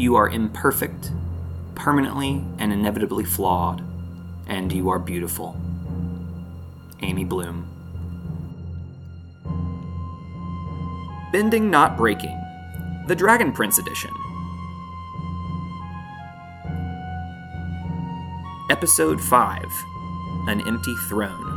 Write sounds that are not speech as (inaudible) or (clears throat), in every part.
You are imperfect, permanently and inevitably flawed, and you are beautiful. Amy Bloom. Bending Not Breaking, the Dragon Prince Edition. Episode 5 An Empty Throne.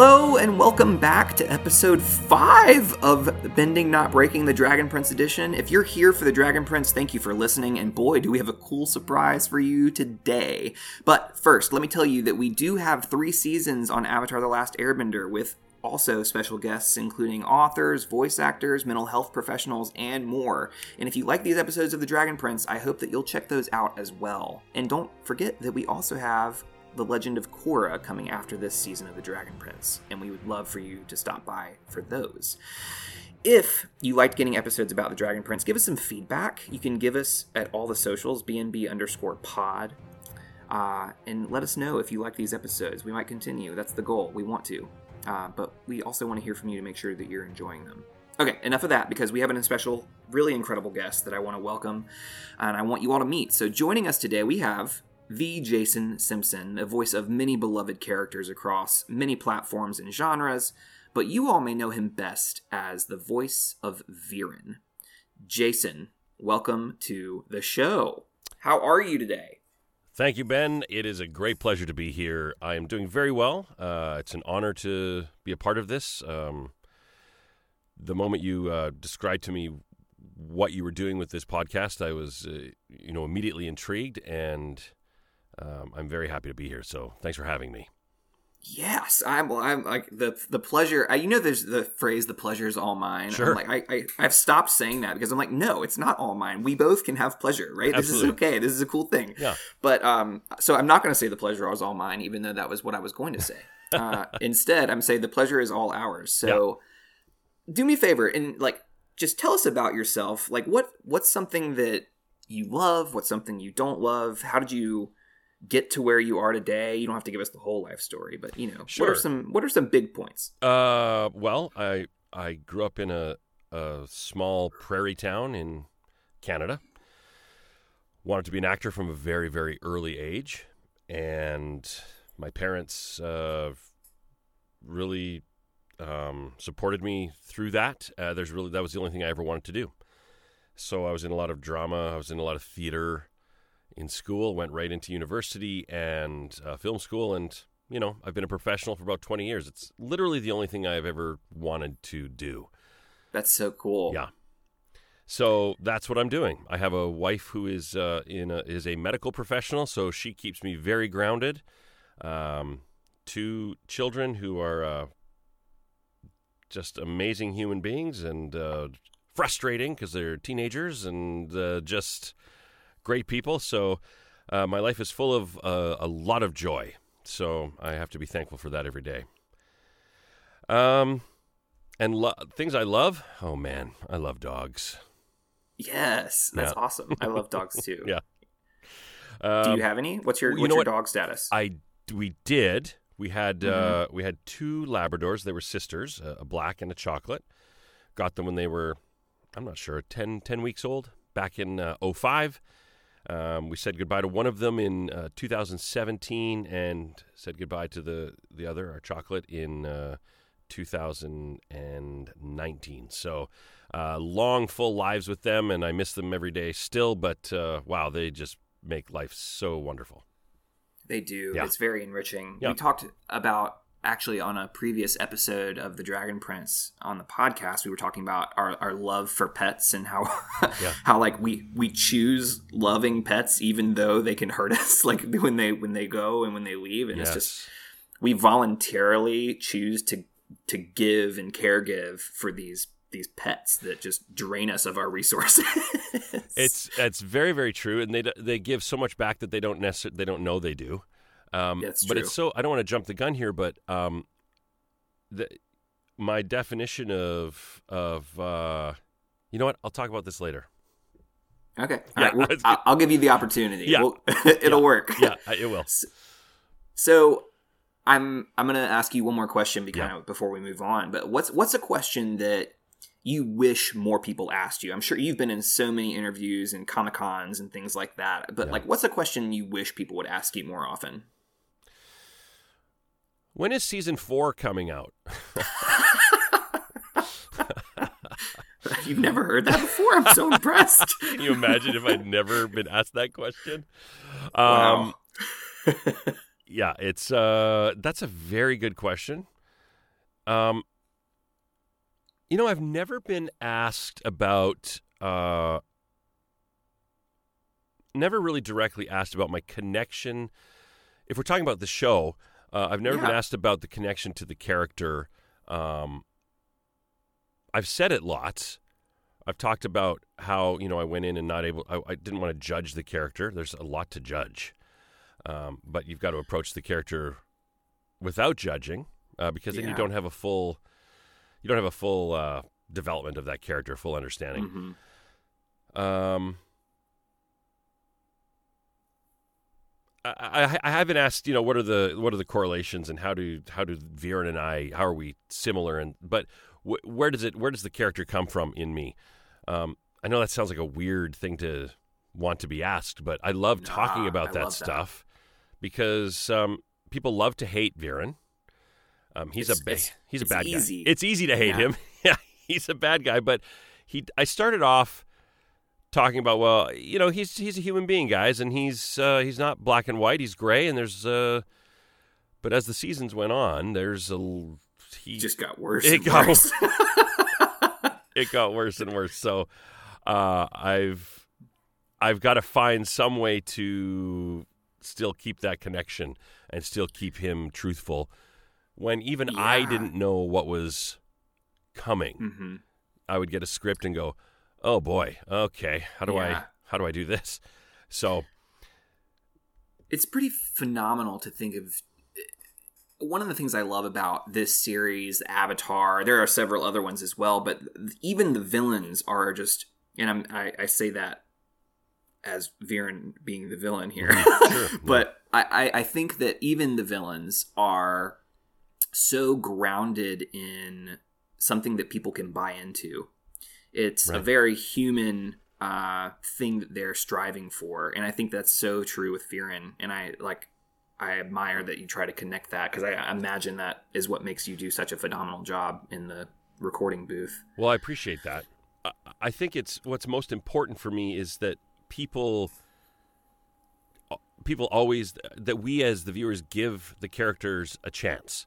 Hello and welcome back to episode 5 of Bending Not Breaking the Dragon Prince edition. If you're here for the Dragon Prince, thank you for listening and boy do we have a cool surprise for you today. But first, let me tell you that we do have 3 seasons on Avatar the Last Airbender with also special guests including authors, voice actors, mental health professionals, and more. And if you like these episodes of The Dragon Prince, I hope that you'll check those out as well. And don't forget that we also have the Legend of Korra coming after this season of The Dragon Prince, and we would love for you to stop by for those. If you liked getting episodes about the Dragon Prince, give us some feedback. You can give us at all the socials, BNB underscore pod, uh, and let us know if you like these episodes. We might continue. That's the goal. We want to. Uh, but we also want to hear from you to make sure that you're enjoying them. Okay, enough of that because we have an special, really incredible guest that I want to welcome and I want you all to meet. So, joining us today, we have the Jason Simpson, a voice of many beloved characters across many platforms and genres, but you all may know him best as the voice of Viren. Jason, welcome to the show. How are you today? Thank you, Ben. It is a great pleasure to be here. I am doing very well. Uh, it's an honor to be a part of this. Um, the moment you uh, described to me what you were doing with this podcast, I was, uh, you know, immediately intrigued, and um, I'm very happy to be here. So thanks for having me. Yes, I'm. I'm like the the pleasure. I, you know, there's the phrase "the pleasure is all mine." Sure. I'm like I, I I've stopped saying that because I'm like, no, it's not all mine. We both can have pleasure, right? Absolutely. This is okay. This is a cool thing. Yeah. But um, so I'm not going to say the pleasure is all mine, even though that was what I was going to say. (laughs) Uh, instead, I'm saying the pleasure is all ours. So, do me a favor and like just tell us about yourself. Like, what what's something that you love? What's something you don't love? How did you get to where you are today? You don't have to give us the whole life story, but you know, what are some what are some big points? Uh, well, I I grew up in a a small prairie town in Canada. Wanted to be an actor from a very very early age, and my parents uh, really um, supported me through that. Uh, there's really that was the only thing I ever wanted to do. So I was in a lot of drama. I was in a lot of theater in school. Went right into university and uh, film school, and you know I've been a professional for about 20 years. It's literally the only thing I've ever wanted to do. That's so cool. Yeah. So that's what I'm doing. I have a wife who is uh, in a, is a medical professional, so she keeps me very grounded. Um, two children who are uh, just amazing human beings and uh, frustrating because they're teenagers and uh, just great people. So uh, my life is full of uh, a lot of joy. So I have to be thankful for that every day. Um, and lo- things I love. Oh man, I love dogs. Yes, that's Yeah. awesome. I love dogs (laughs) too. Yeah. Do Um, you have any? What's your you what's know your what? dog status? I we did. We had Mm-hmm. uh, we had two Labradors. They were sisters, a a black and a chocolate. Got them when they were, I'm not sure, 10, 10 weeks old. Back in uh, 05. Um, we said goodbye to one of them in uh, 2017 and said goodbye to the the other, our chocolate, in uh, 2019. So uh, long, full lives with them, and I miss them every day still. But uh, wow, they just make life so wonderful. They do. Yeah. It's very enriching. Yeah. We talked about actually on a previous episode of The Dragon Prince on the podcast. We were talking about our, our love for pets and how (laughs) Yeah. how like we we choose loving pets even though they can hurt (laughs) us. Like when they when they go and when they leave, and Yes. it's just we voluntarily choose to to give and care give for these these pets that just drain us of our resources. It's it's very very true, and they they give so much back that they don't necessarily they don't know they do. Um, That's but true. it's so I don't want to jump the gun here, but um, the my definition of of uh, You know what? I'll talk about this later. Okay, (laughs) Yeah, all right. Well, I'll, give you the opportunity. Yeah. We'll- (laughs) it'll work. (laughs) Yeah, it will. So I'm I'm gonna ask you one more question be- Yeah. before we move on. But what's what's a question that you wish more people asked you? I'm sure you've been in so many interviews and comic cons and things like that. But Yeah. like, what's a question you wish people would ask you more often? When is season four coming out? (laughs) You've never heard that before. I'm so impressed. (laughs) Can you imagine if I'd never been asked that question? Um, Wow. (laughs) yeah, it's uh, that's a very good question. Um, you know, I've never been asked about, uh, never really directly asked about my connection. If we're talking about the show, uh, I've never been asked about the connection to the character. Um, I've said it lots. I've talked about how you know I went in and not able. I, I didn't want to judge the character. There's a lot to judge, um, but you've got to approach the character without judging, uh, because then you don't have a full, you don't have a full uh, development of that character, full understanding. Mhm. Um, I, I, I haven't asked, you know, what are the what are the correlations and how do how do Viren and I how are we similar and but wh- where does it where does the character come from in me? Um, I know that sounds like a weird thing to want to be asked, but I love talking Nah, about I that love that. stuff because um, people love to hate Viren. Um, he's It's- a ba- he's a bad easy. guy. It's easy to hate Yeah. him. (laughs) yeah, he's a bad guy, but he I started off talking about well, you know, he's he's a human being, guys, and he's uh, he's not black and white. He's gray, and there's uh, but as the seasons went on, there's a he It just got worse. It got worse. (laughs) it got worse and worse. So uh, I've I've got to find some way to still keep that connection and still keep him truthful when even I didn't know what was coming. hmm I would get a script and go, "Oh boy, okay, how do I how do I do this?" So it's pretty phenomenal to think of eh, one of the things I love about this series, Avatar, there are several other ones as well, but even the villains are just, and I'm, I, I say that as Viren being the villain here, mm-hmm. Sure, (laughs) but I, I think that even the villains are so grounded in something that people can buy into. It's a very human uh, thing that they're striving for, and I think that's so true with Viren. And I like, I admire that you try to connect that because I imagine that is what makes you do such a phenomenal job in the recording booth. Well, I appreciate that. I think it's what's most important for me is that people people always that we as the viewers give the characters a chance.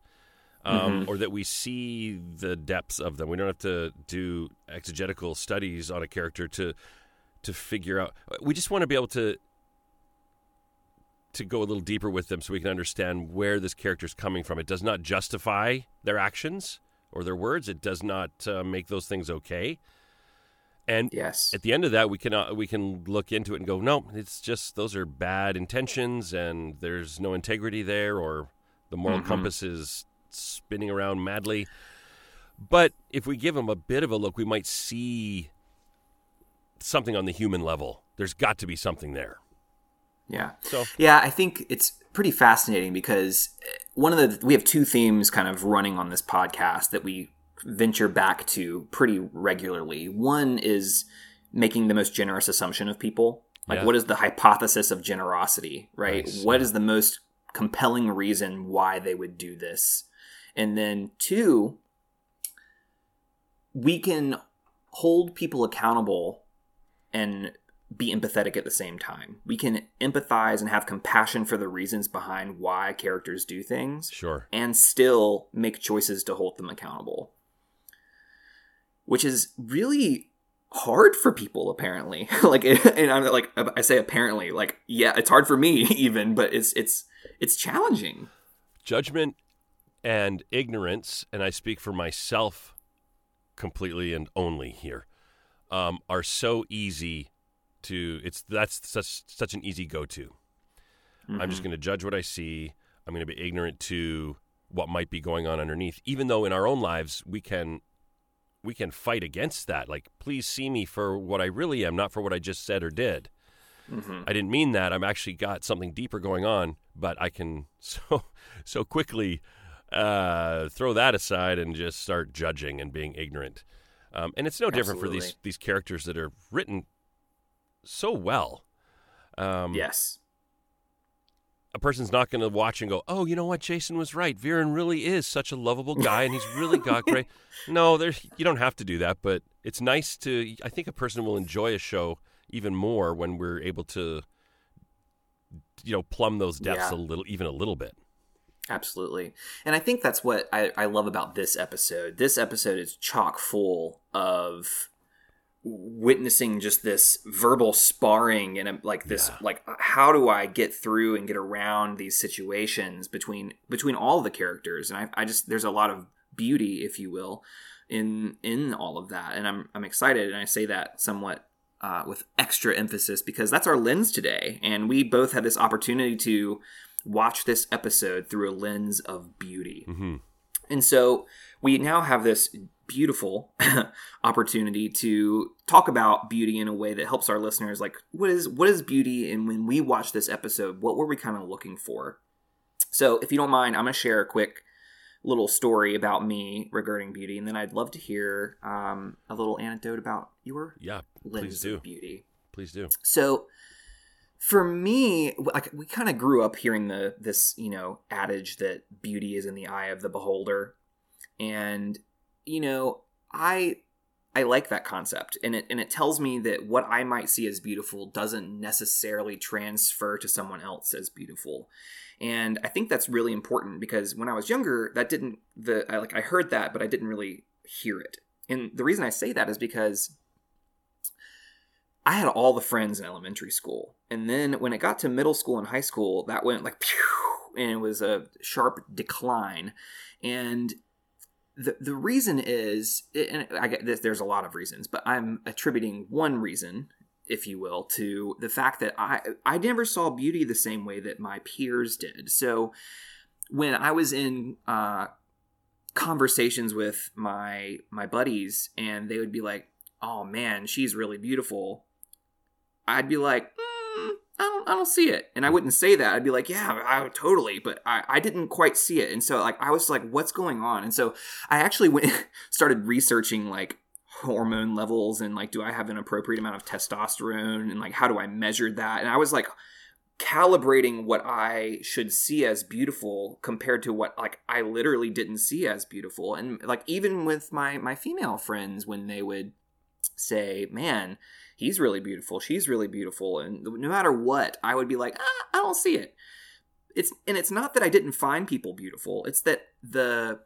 Um, Or that we see the depths of them. We don't have to do exegetical studies on a character to to figure out. We just want to be able to to go a little deeper with them, so we can understand where this character is coming from. It does not justify their actions or their words. It does not uh, make those things okay. And Yes. at the end of that, we can uh, we can look into it and go, no, it's just those are bad intentions, and there's no integrity there, or the moral Mhm. compass is spinning around madly. But if we give them a bit of a look, we might see something on the human level. There's got to be something there. Yeah. So Yeah, I think it's pretty fascinating because eh, one of the we have two themes kind of running on this podcast that we venture back to pretty regularly. One is making the most generous assumption of people. Like Yeah. what is the hypothesis of generosity, right? Nice, What yeah. is the most compelling reason why they would do this? And then two, we can hold people accountable and be empathetic at the same time. We can empathize and have compassion for the reasons behind why characters do things sure, and still make choices to hold them accountable. Which is really hard for people apparently. (laughs) like and I'm like I say apparently like yeah, it's hard for me (laughs) even, but it's it's it's challenging. judgment and ignorance, and I speak for myself completely and only here, um, are so easy to. It's that's such such an easy go to. I'm just Mhm. going to judge what I see. I'm going to be ignorant to what might be going on underneath, even though in our own lives we can we can fight against that. Like, please see me for what I really am, not for what I just said or did. Mm-hmm. I didn't mean that. I'm actually got something deeper going on, but I can (laughs) so so quickly uh, throw that aside and just start judging and being ignorant. Um, and it's no different for these these characters that are written so well. Um, Yes. a person's not going to watch and go, "Oh, you know what? Jason was right. Viren really is such a lovable guy, and he's really (laughs) got great." No, there's you don't have to do that, but it's nice to. I think a person will enjoy a show even more when we're able to, you know, plumb those depths Yeah. a little, even a little bit. Absolutely. And I think that's what I, I love about this episode. This episode is chock full of witnessing just this verbal sparring and um, like this Yeah. like how do I get through and get around these situations between between all the characters and I, I just there's a lot of beauty if you will in in all of that and I'm I'm excited and I say that somewhat uh, with extra emphasis because that's our lens today and we both had this opportunity to watch this episode through a lens of beauty. Hmm and so we now have this beautiful (clears throat) opportunity to talk about beauty in a way that helps our listeners like what is what is beauty? And when we watch this episode what were we kind of looking for? So if you don't mind i'm going to share a quick little story about me regarding beauty and then i'd love to hear um, a little anecdote about your Yeah, lens do. of beauty. Please do. so for me, like we kind of grew up hearing the this, you know, adage that beauty is in the eye of the beholder. And you know, I I like that concept and it and it tells me that what I might see as beautiful doesn't necessarily transfer to someone else as beautiful. And I think that's really important because when I was younger, that didn't the I like I heard that but I didn't really hear it. And the reason I say that is because I had all the friends in elementary school. And then when it got to middle school and high school, that went like pew, (laughs) and it was a sharp decline. And the the reason is and I get this there's a lot of reasons, but I'm attributing one reason, if you will, to the fact that I I never saw beauty the same way that my peers did. So when I was in uh conversations with my my buddies and they would be like, "Oh man, she's really beautiful." I'd be like, mm, I don't, I don't see it, and I wouldn't say that. I'd be like, yeah, I totally, but I, I didn't quite see it, and so like I was like, what's going on? And so I actually went (laughs) started researching like hormone levels and like, do I have an appropriate amount of testosterone, and like how do I measure that? And I was like calibrating what I should see as beautiful compared to what like I literally didn't see as beautiful, and like even with my my female friends when they would say, man he's really beautiful she's really beautiful and no matter what i would be like ah, i don't see it. It's and it's not that i didn't find people beautiful it's that the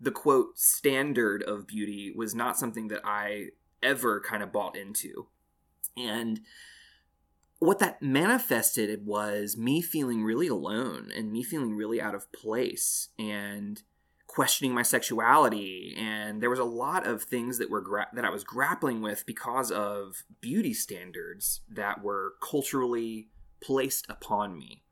the quote standard of beauty was not something that i ever kind of bought into. And what that manifested was me feeling really alone and me feeling really out of place and questioning my sexuality and there was a lot of things that were gra- that I was grappling with because of beauty standards that were culturally placed upon me.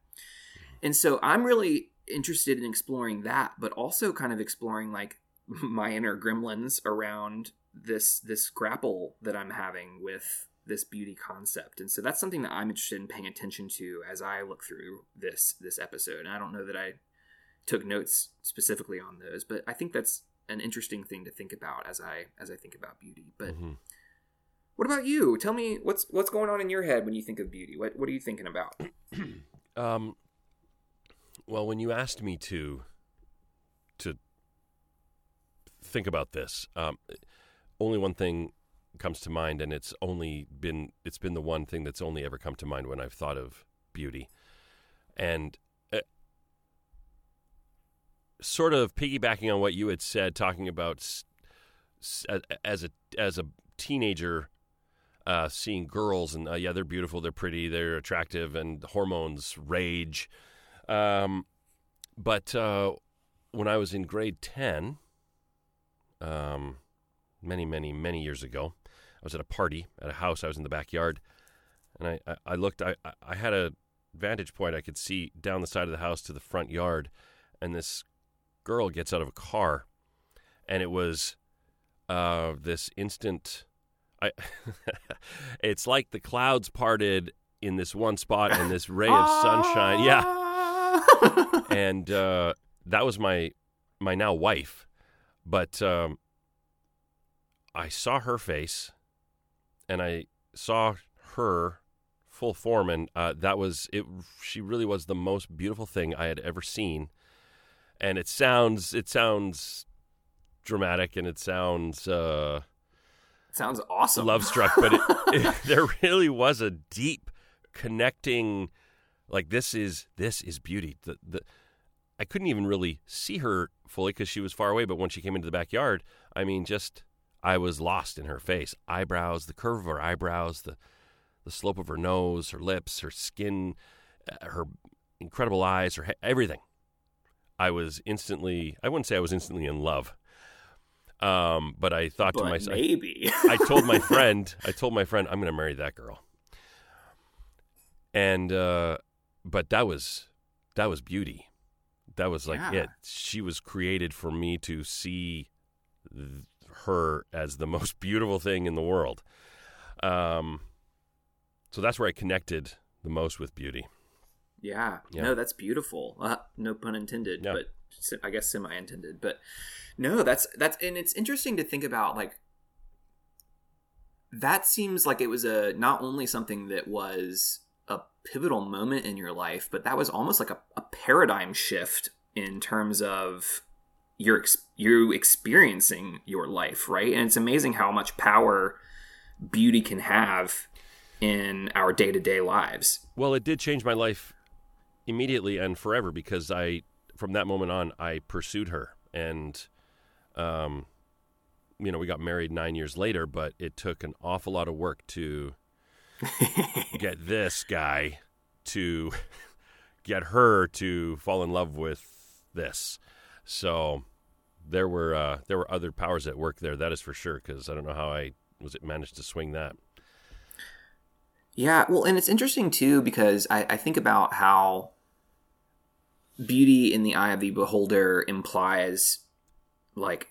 And so I'm really interested in exploring that but also kind of exploring like (laughs) my inner gremlins around this this grapple that I'm having with this beauty concept. And so that's something that I'm interested in paying attention to as I look through this this episode. And I don't know that I took notes specifically on those, but I think that's an interesting thing to think about as I as I think about beauty. But Mhm. what about you? Tell me what's what's going on in your head when you think of beauty. What what are you thinking about? (clears throat) Um, well, when you asked me to to think about this, um, only one thing comes to mind, and it's only been it's been the one thing that's only ever come to mind when I've thought of beauty, and sort of piggybacking on what you had said, talking about as a as a teenager uh, seeing girls and uh, yeah, they're beautiful, they're pretty, they're attractive, and hormones rage. Um, but uh, when I was in grade ten, um, many, many, many years ago, I was at a party at a house. I was in the backyard, and I, I, I looked. I- I had a vantage point. I could see down the side of the house to the front yard, and this girl gets out of a car, and it was uh, this instant. I, (laughs) it's like the clouds parted in this one spot and this ray of sunshine. (laughs) Yeah, Ah. and uh, that was my my now wife, but um, I saw her face, and I saw her full form, and uh, that was it. She really was the most beautiful thing I had ever seen, and it sounds it sounds dramatic, and it sounds. Uh, Sounds awesome. love struck, but it, (laughs) it, there really was a deep connecting. Like this is this is beauty. The the I couldn't even really see her fully because she was far away. But when she came into the backyard, I mean, just I was lost in her face, eyebrows, the curve of her eyebrows, the the slope of her nose, her lips, her skin, uh, her incredible eyes, her everything. I was instantly. I wouldn't say I was instantly in love. Um, but I thought to myself, maybe. I told my (laughs) friend, I told my friend, I'm going to marry that girl. And, uh, but that was, that was beauty. That was like Yeah. it. She was created for me to see th- her as the (laughs) most beautiful thing in the world. Um, so that's where I connected the most with beauty. Yeah. Yeah. No, that's beautiful. Uh, no pun intended, Yeah. but I guess semi intended. But no, that's that's and it's interesting to think about like that seems like it was a not only something that was a pivotal moment in your life, but that was almost like a, a paradigm shift in terms of your ex- you experiencing your life, right? And it's amazing how much power beauty can have in our day to day lives. Well, it did change my life immediately and forever because I, from that moment on, I pursued her, and, um, you know, we got married nine years later, but it took an awful lot of work to (laughs) get this guy to (laughs) get her to fall in love with this. So there were uh, there were other powers at work there. That is for sure. Because I don't know how I was it managed to swing that. Yeah, well, and it's interesting too because I, I think about how beauty in the eye of the beholder implies like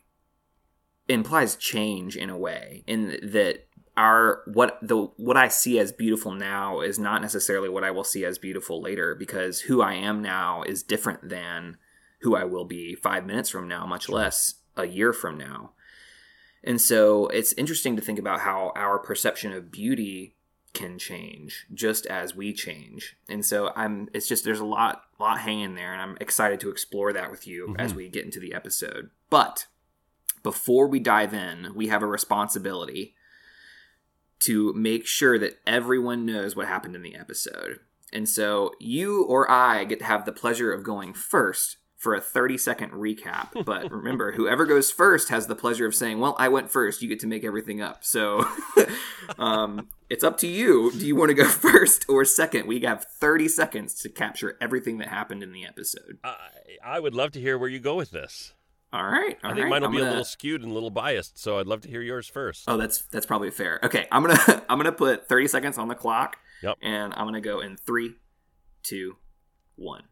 implies change in a way in that our what the what I see as beautiful now is not necessarily what I will see as beautiful later because who I am now is different than who I will be 5 minutes from now much less a year from now. And so it's interesting to think about how our perception of beauty can change just as we change. And so I'm it's just there's a lot lot hanging there and I'm excited to explore that with you as we get into the episode. But before we dive in, we have a responsibility to make sure that everyone knows what happened in the episode. And so you or I get to have the pleasure of going first for a 30 second recap. But (laughs) remember, whoever goes first has the pleasure of saying, Well, I went first. You get to make everything up. So (laughs) um, it's up to you. Do you want to go (laughs) first or second? We have 30 seconds to capture everything that happened in the episode. I I would love to hear where you go with this. All right. all I think right, mine will I'm be a gonna- little skewed and a little biased, so I'd love to hear yours first. Oh, that's that's probably fair. Okay, I'm gonna (laughs) I'm gonna put 30 seconds on the clock. Yep. And I'm gonna go in three, two, one.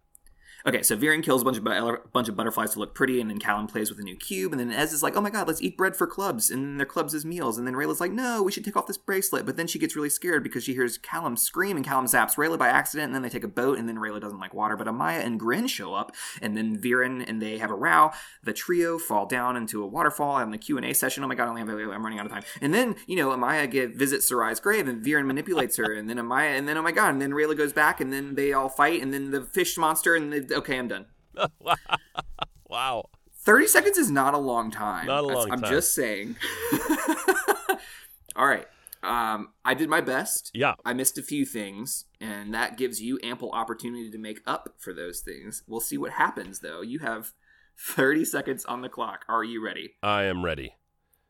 Okay, so Viren kills a bunch of bu- bunch of butterflies to look pretty, and then Callum plays with a new cube, and then Ez is like, "Oh my god, let's eat bread for clubs," and their clubs as meals, and then Rayla's like, "No, we should take off this bracelet," but then she gets really scared because she hears Callum scream, and Callum zaps Rayla by accident, and then they take a boat, and then Rayla doesn't like water, but Amaya and Gren show up, and then Viren and they have a row. The trio fall down into a waterfall in the Q and A session. Oh my god, I'm running out of time. And then you know Amaya get visits Sarai's grave, and Viren manipulates her, and then Amaya, and then oh my god, and then Rayla goes back, and then they all fight, and then the fish monster, and they, okay, I'm done. (laughs) wow. 30 seconds is not a long time. Not a long I'm time. just saying. (laughs) All right. Um, I did my best. Yeah. I missed a few things, and that gives you ample opportunity to make up for those things. We'll see what happens, though. You have 30 seconds on the clock. Are you ready? I am ready.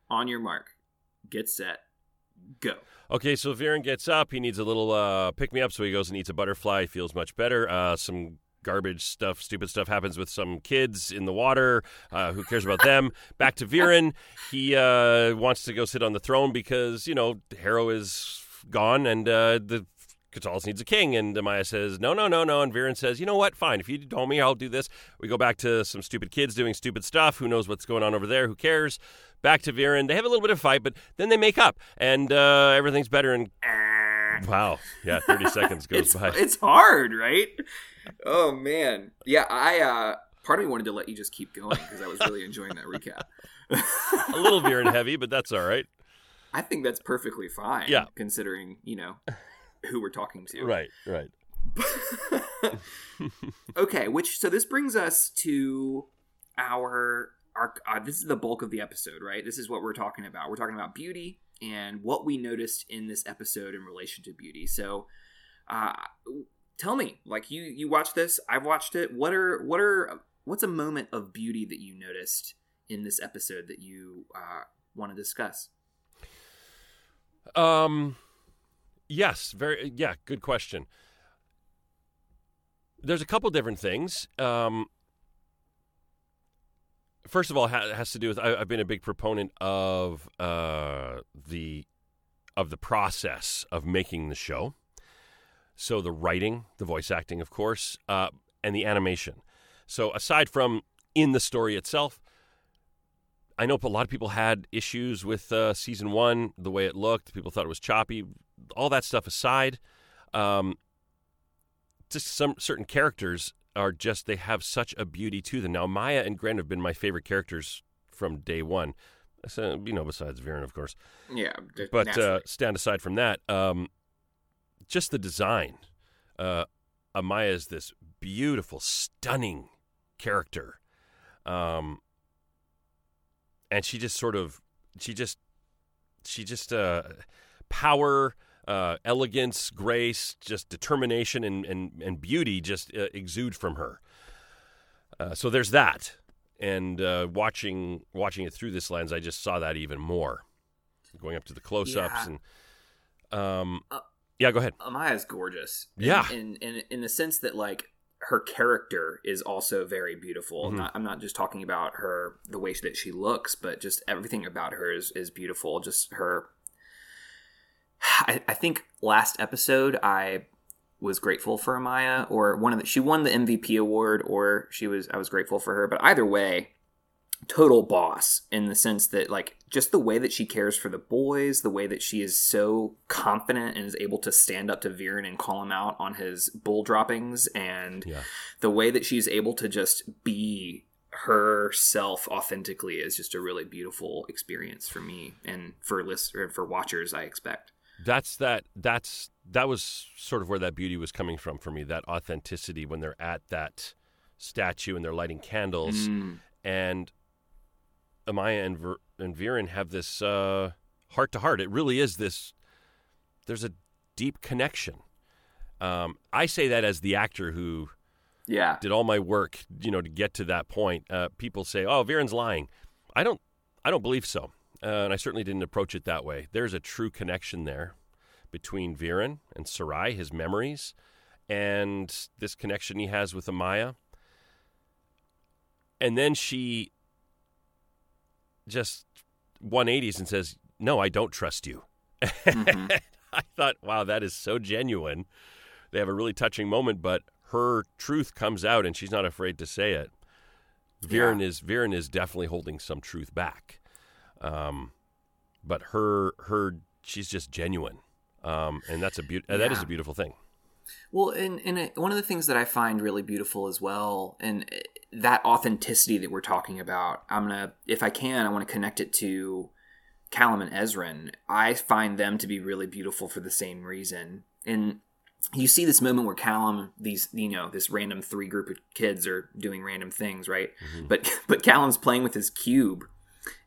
On your mark, get set, go. Okay, so Viren gets up. He needs a little uh, pick me up, so he goes and eats a butterfly. He feels much better. Uh, some garbage stuff, stupid stuff happens with some kids in the water. Uh, who cares about them? Back to Viren. He uh, wants to go sit on the throne because, you know, Harrow is gone and uh, the Katolis needs a king. And Amaya says, no, no, no, no. And Viren says, you know what? Fine. If you told me, I'll do this. We go back to some stupid kids doing stupid stuff. Who knows what's going on over there? Who cares? back to Viren. They have a little bit of fight, but then they make up, and uh, everything's better. And (laughs) wow, yeah, thirty seconds goes it's, by. It's hard, right? Oh man, yeah. I uh, part of me wanted to let you just keep going because I was really enjoying that recap. (laughs) a little Viren heavy, but that's all right. I think that's perfectly fine. Yeah. considering you know who we're talking to. Right, right. (laughs) okay, which so this brings us to our our uh, this is the bulk of the episode, right? This is what we're talking about. We're talking about beauty and what we noticed in this episode in relation to beauty. So, uh, tell me, like you you watched this, I've watched it. What are what are what's a moment of beauty that you noticed in this episode that you uh, want to discuss? Um, yes, very yeah, good question. There's a couple different things. Um, first of all, ha- has to do with I, have been a big proponent of uh, the of the process of making the show. So the writing, the voice acting, of course, uh, and the animation. So aside from in the story itself, I know a lot of people had issues with uh, season one, the way it looked. People thought it was choppy. All that stuff aside, um, just some certain characters are just they have such a beauty to them. Now Maya and Gren have been my favorite characters from day one. So, you know, besides Viren, of course. Yeah, but uh, stand aside from that, um, just the design. Uh, Amaya is this beautiful, stunning character, um, and she just sort of, she just, she just uh, power uh, elegance, grace, just determination, and and, and beauty just uh, exude from her. Uh, so there's that, and uh, watching watching it through this lens, I just saw that even more. Going up to the close-ups Yeah. and, um, yeah, go ahead. Amaya's gorgeous. Yeah. in, in in the sense that like her character is also very beautiful. Mhm. Not, I'm not just talking about her the way that she looks, but just everything about her is is beautiful. Just her. (sighs) I, I think last episode I was grateful for Amaya, or one of the she won the MVP award, or she was I was grateful for her. But either way, total boss in the sense that like just the way that she cares for the boys, the way that she is so confident and is able to stand up to Viren and call him out on his bull droppings, and Yeah. the way that she's able to just be herself authentically is just a really beautiful experience for me and for list or for watchers. I expect. That's that. That's that was sort of where that beauty was coming from for me. That authenticity when they're at that statue and they're lighting candles, Mm, and Amaya and Ver- and Viren have this heart to heart. It really is this. There's a deep connection. Um, I say that as the actor who yeah. did all my work, you know, to get to that point. Uh, people say, "Oh, Viren's lying." I don't. I don't believe so, uh, and I certainly didn't approach it that way. There's a true connection there between Viren and Sarai, his memories, and this connection he has with Amaya. And then she just 180s and says, "No, I don't trust you." Mhm. (laughs) I thought, wow, that is so genuine. They have a really touching moment, but her truth comes out, and she's not afraid to say it. Viren is Viren is definitely holding some truth back, um, but her her she's just genuine, um, and that's a beau- uh, that is a beautiful thing. Well, and, and it, one of the things that I find really beautiful as well, and uh, that authenticity that we're talking about, I'm gonna, if I can, I want to connect it to Callum and Ezran. I find them to be really beautiful for the same reason. And you see this moment where Callum, these, you know, this random three group of kids are doing random things, right? But (laughs) but Callum's playing with his cube,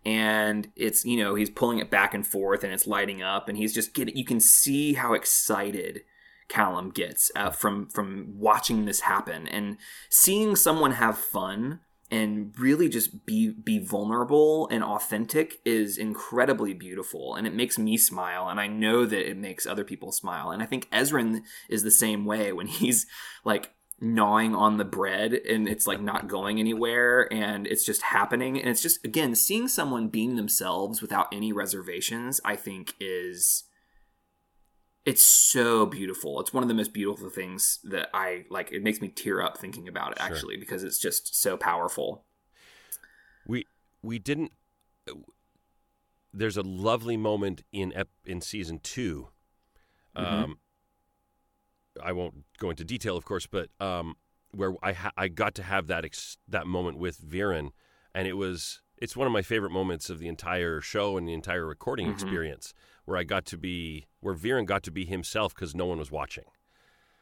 and it's you know he's pulling it back and forth, and it's lighting up, and he's just getting. You can see how excited Callum gets uh, from from watching this happen and seeing someone have fun and really just be be vulnerable and authentic is incredibly beautiful. And it makes me smile and I know that it makes other people smile. And I think Ezran is the same way when he's like gnawing on the bread and it's like not going anywhere and it's just happening. And it's just again seeing someone being themselves without any reservations I think is it's so beautiful. It's one of the most beautiful things that I like. It makes me tear up thinking about it Sure. actually because it's just so powerful. We we didn't there's a lovely moment in ep- in season 2 Um, I won't go into detail, of course, but um, where I ha- I got to have that ex- that moment with Viren, and it was it's one of my favorite moments of the entire show and the entire recording Mhm. experience, where I got to be where Viren got to be himself because no one was watching,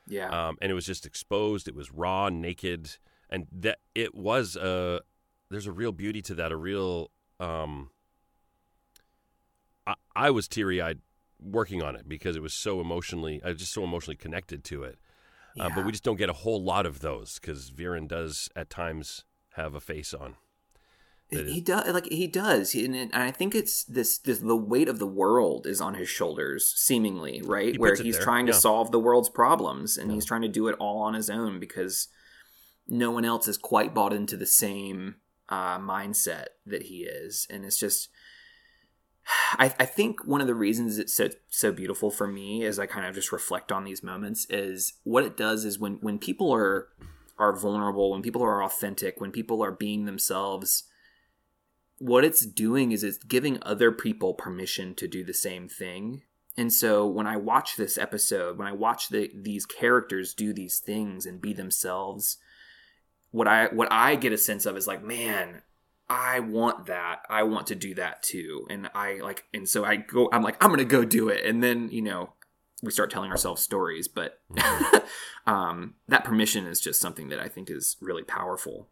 Yeah. um, and it was just exposed. It was raw, naked, and that it was a there's a real beauty to that, a real. Um, I, I was teary eyed working on it because it was so emotionally, I was just so emotionally connected to it. Uh, but we just don't get a whole lot of those because Viren does at times have a face on. He does like he does He- and, and i think it's this, this the weight of the world is on his shoulders seemingly right He where he's there, trying yeah. to solve the world's problems and Yeah. he's trying to do it all on his own because no one else is quite bought into the same uh, mindset that he is and it's just (sighs) I, I think one of the reasons it's so so beautiful for me as I kind of just reflect on these moments is what it does is when when people are are vulnerable, when people are authentic, when people are being themselves, what it's doing is it's giving other people permission to do the same thing. And so when I watch this episode, when I watch the, these characters do these things and be themselves, what I what I get a sense of is like, man, I want that. I want to do that too. And I like and so I go I'm like I'm going to go do it. And then, you know, we start telling ourselves stories, but (laughs) um that permission is just something that I think is really powerful.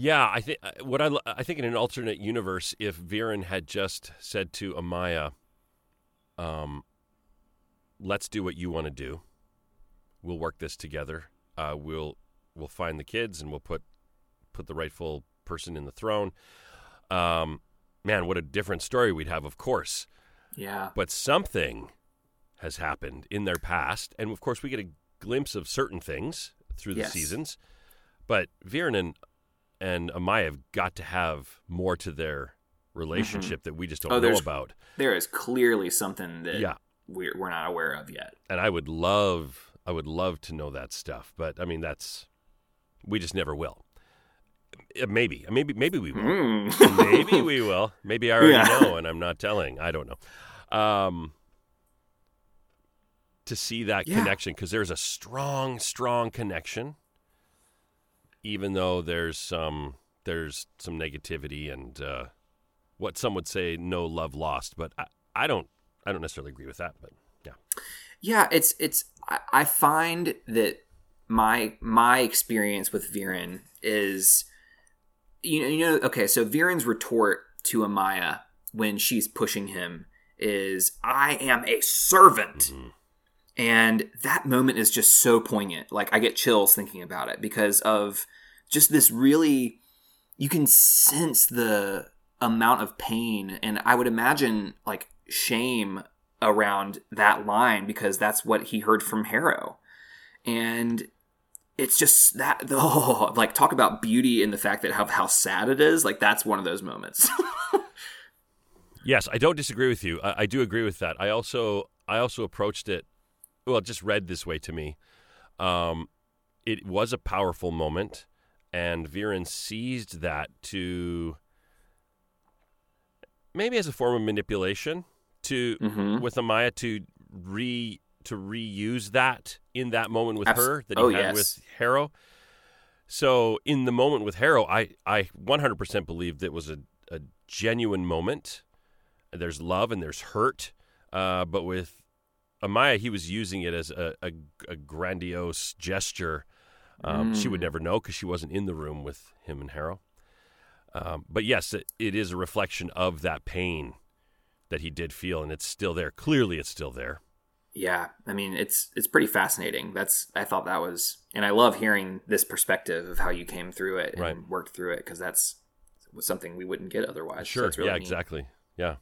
Yeah, I think what I I think in an alternate universe, if Viren had just said to Amaya, um, "Let's do what you want to do. We'll work this together. Uh, we'll we'll find the kids and we'll put put the rightful person in the throne." Um, man, what a different story we'd have, of course. Yeah. But something has happened in their past, and of course, we get a glimpse of certain things through the Yes. seasons. But Viren and and Amaya have got to have more to their relationship that we just don't Oh, know about. There is clearly something that Yeah. we're, we're not aware of yet. And I would love, I would love to know that stuff. But I mean, that's we just never will. Uh, Maybe, maybe, maybe we will. Mm. (laughs) maybe we will. Maybe I already Yeah. know, and I'm not telling. I don't know. Um, to see that Yeah. connection because there's a strong, strong connection, even though there's some there's some negativity and uh, what some would say no love lost. But I, I don't I don't necessarily agree with that. But yeah, Yeah, it's it's. I, I find that my my experience with Viren is, you know, you know. Okay, so Viren's retort to Amaya when she's pushing him is, "I am a servant," Mhm. And that moment is just so poignant. Like I get chills thinking about it because of just this really. You can sense the amount of pain, and I would imagine like shame around that line because that's what he heard from Harrow. And it's just that (laughs) oh like talk about beauty in the fact that how, how sad it is like that's one of those moments (laughs) Yes, I don't disagree with you. I, I do agree with that. I also I also approached it well, it just read this way to me. Um, it was a powerful moment, and Viren seized that to maybe as a form of manipulation to Mhm. with Amaya to re to reuse that in that moment with Abs- her that he oh, had yes. with Harrow. So in the moment with Harrow, I I 100% believed it was a, a genuine moment. There's love and there's hurt, uh, but with Amaya, he was using it as a, a, a grandiose gesture. Um, She would Mm. never know because she wasn't in the room with him and Harrow. Um, but yes, it, it is a reflection of that pain that he did feel, and it's still there. Clearly, it's still there. yeah i mean it's it's pretty fascinating that's i thought that was and i love hearing this perspective of how you came through it and Right. worked through it because that's something we wouldn't get otherwise Sure. it's really yeah. neat. Exactly. Yeah.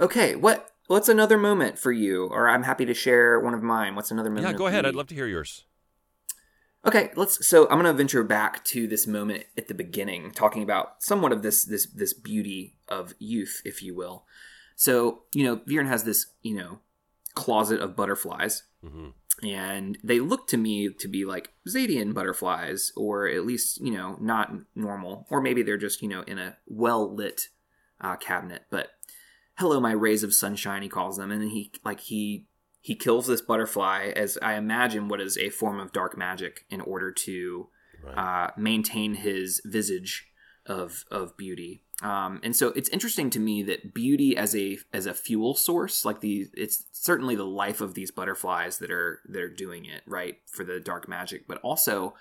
okay what what's another moment for you or i'm happy to share one of mine what's another moment Yeah. Go ahead. I'd love to hear yours. Okay, let's. So I'm going to venture back to this moment at the beginning, talking about somewhat of this this this beauty of youth, if you will. So you know, Viren has this you know closet of butterflies, hmm and they look to me to be like Xadian butterflies, or at least you know not normal, or maybe they're just you know in a well lit uh, cabinet. But hello, my rays of sunshine, he calls them, and he like he he kills this butterfly as I imagine what is a form of dark magic in order to right. uh, maintain his visage of of beauty. Um, and so it's interesting to me that beauty as a as a fuel source, like the it's certainly the life of these butterflies that are that are doing it right for the dark magic, but also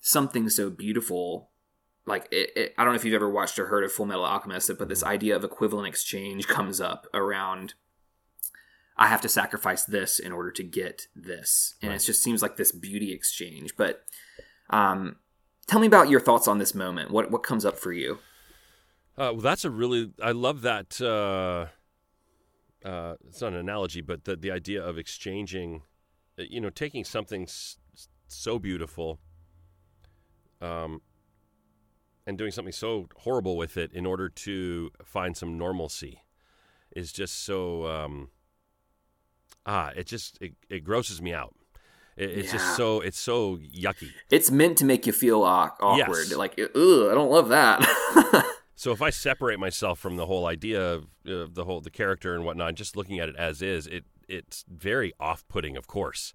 something so beautiful. Like it, it, I don't know if you've ever watched or heard of Full Metal Alchemist, but this idea of equivalent exchange comes up around. I have to sacrifice this in order to get this, and right. it just seems like this beauty exchange. But um, tell me about your thoughts on this moment. What what comes up for you? Uh, well, that's a really I love that. Uh, uh, it's not an analogy, but the the idea of exchanging, uh, you know, taking something s- so beautiful, um, and doing something so horrible with it in order to find some normalcy, is just so. Um, ah, it just it, it grosses me out. It, it's yeah. just so it's so yucky. It's meant to make you feel awkward. Yes. Like, ugh, I don't love that. (laughs) So if I separate myself from the whole idea of uh, the whole the character and whatnot, just looking at it as is, it it's very off-putting, of course,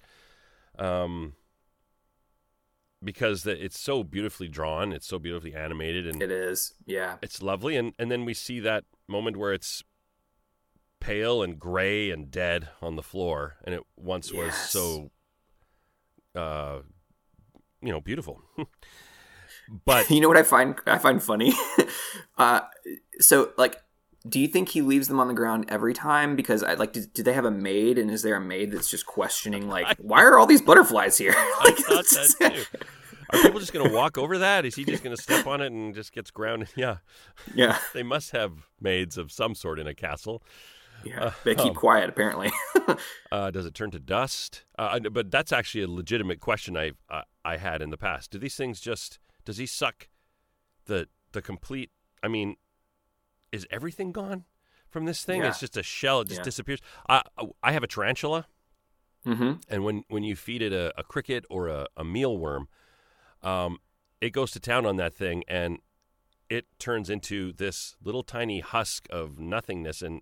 um, because the, it's so beautifully drawn, it's so beautifully animated, and it is, yeah, it's lovely. And and then we see that moment where it's pale and gray and dead on the floor, and it once yes. was so, uh, you know, beautiful. (laughs) But (laughs) you know what I find I find funny? (laughs) uh, so like do you think he leaves them on the ground every time? Because I like, do, do, they have a maid, and is there a maid that's just questioning, like, (laughs) why are all these butterflies here? (laughs) like, I thought that too. Are people just going to walk over that? Is he just going to step on it and just gets grounded? (laughs) Yeah, yeah. They must have maids of some sort in a castle. Yeah, uh, they keep um, quiet apparently. uh, does it turn to dust? Uh, but that's actually a legitimate question I uh, I had in the past. Do these things just does he suck the the complete? I mean, is everything gone from this thing? Yeah. It's just a shell; it just yeah. disappears. I I have a tarantula, mm-hmm. and when when you feed it a, a cricket or a, a mealworm, um, it goes to town on that thing, and it turns into this little tiny husk of nothingness, and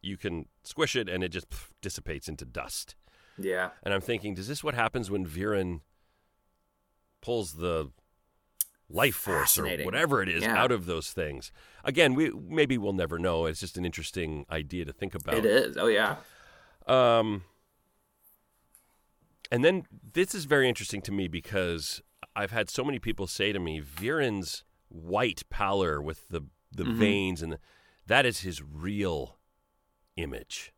you can squish it, and it just pff, dissipates into dust. Yeah. And I'm thinking, does this what happens when Viren pulls the life force or whatever it is yeah. out of those things. Again, we maybe we'll never know. It's just an interesting idea to think about. It is. Oh yeah. Um and then this is very interesting to me because I've had so many people say to me Viren's white pallor with the the mm-hmm. veins and the, that is his real image.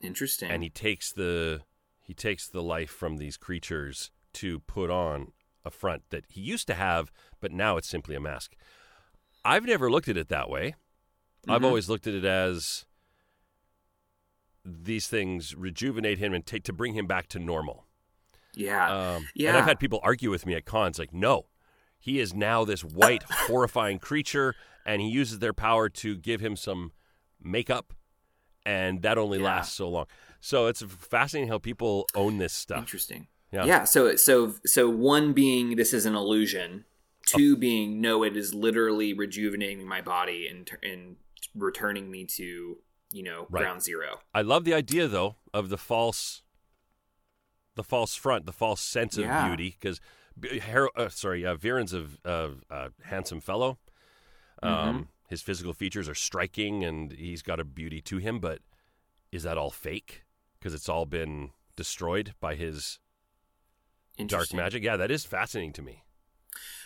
Interesting. And he takes the he takes the life from these creatures to put on a front that he used to have, but now it's simply a mask. I've never looked at it that way. Mm-hmm. I've always looked at it as these things rejuvenate him and take to bring him back to normal. Yeah. Um, yeah. And I've had people argue with me at cons like, no, he is now this white, (laughs) horrifying creature, and he uses their power to give him some makeup, and that only yeah. lasts so long. So it's fascinating how people own this stuff. Interesting. Yeah. Yeah. So so so one being this is an illusion. Two oh. being no, it is literally rejuvenating my body and and returning me to you know right. ground zero. I love the idea though of the false, the false front, the false sense of yeah. beauty because. Uh, sorry, uh, Viren's a, a, handsome fellow. Um, mm-hmm. His physical features are striking, and he's got a beauty to him. But is that all fake? Because it's all been destroyed by his dark magic. Yeah, that is fascinating to me.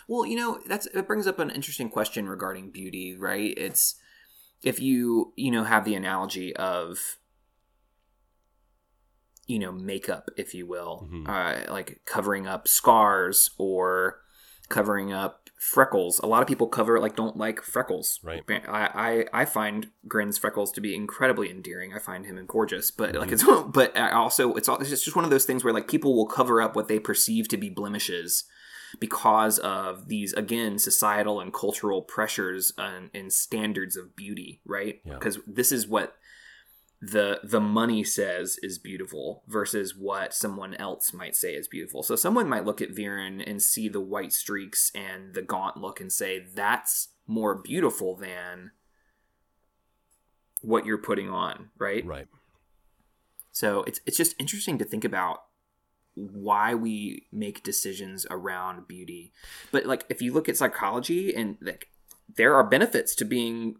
Well, you know, that's it brings up an interesting question regarding beauty, right? It's if you, you know, have the analogy of you know, makeup, if you will, mm-hmm. uh, like covering up scars or covering up freckles. A lot of people cover like don't like freckles. Right. I I, I find Gren's freckles to be incredibly endearing. I find him gorgeous, but mm-hmm. like it's (laughs) but I also it's all it's just one of those things where like people will cover up what they perceive to be blemishes because of these again societal and cultural pressures and, and standards of beauty, right? Because yeah. this is what the the money says is beautiful versus what someone else might say is beautiful. So someone might look at Viren and see the white streaks and the gaunt look and say that's more beautiful than what you're putting on, right? Right. So it's it's just interesting to think about why we make decisions around beauty. But like if you look at psychology and like there are benefits to being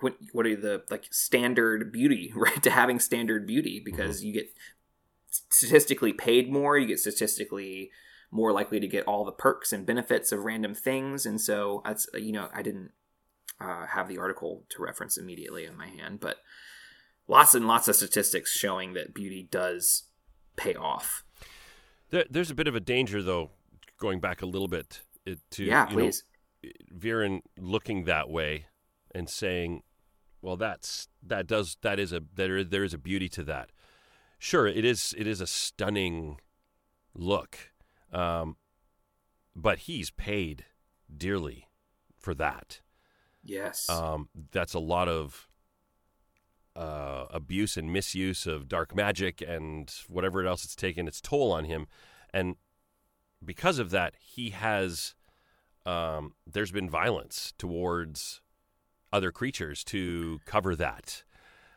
what, what are the like standard beauty, (laughs) right? To having standard beauty because mm-hmm. you get statistically paid more, you get statistically more likely to get all the perks and benefits of random things and so that's you know, I didn't uh, have the article to reference immediately in my hand, but lots and lots of statistics showing that beauty does pay off. There, there's a bit of a danger, though, going back a little bit to yeah, please. Know, Viren looking that way and saying, "Well, that's that does that is a there there is a beauty to that." Sure, it is it is a stunning look, um, but he's paid dearly for that. Yes, um, that's a lot of uh, abuse and misuse of dark magic and whatever else it's taken its toll on him, and because of that, he has. Um, there's been violence towards other creatures to cover that.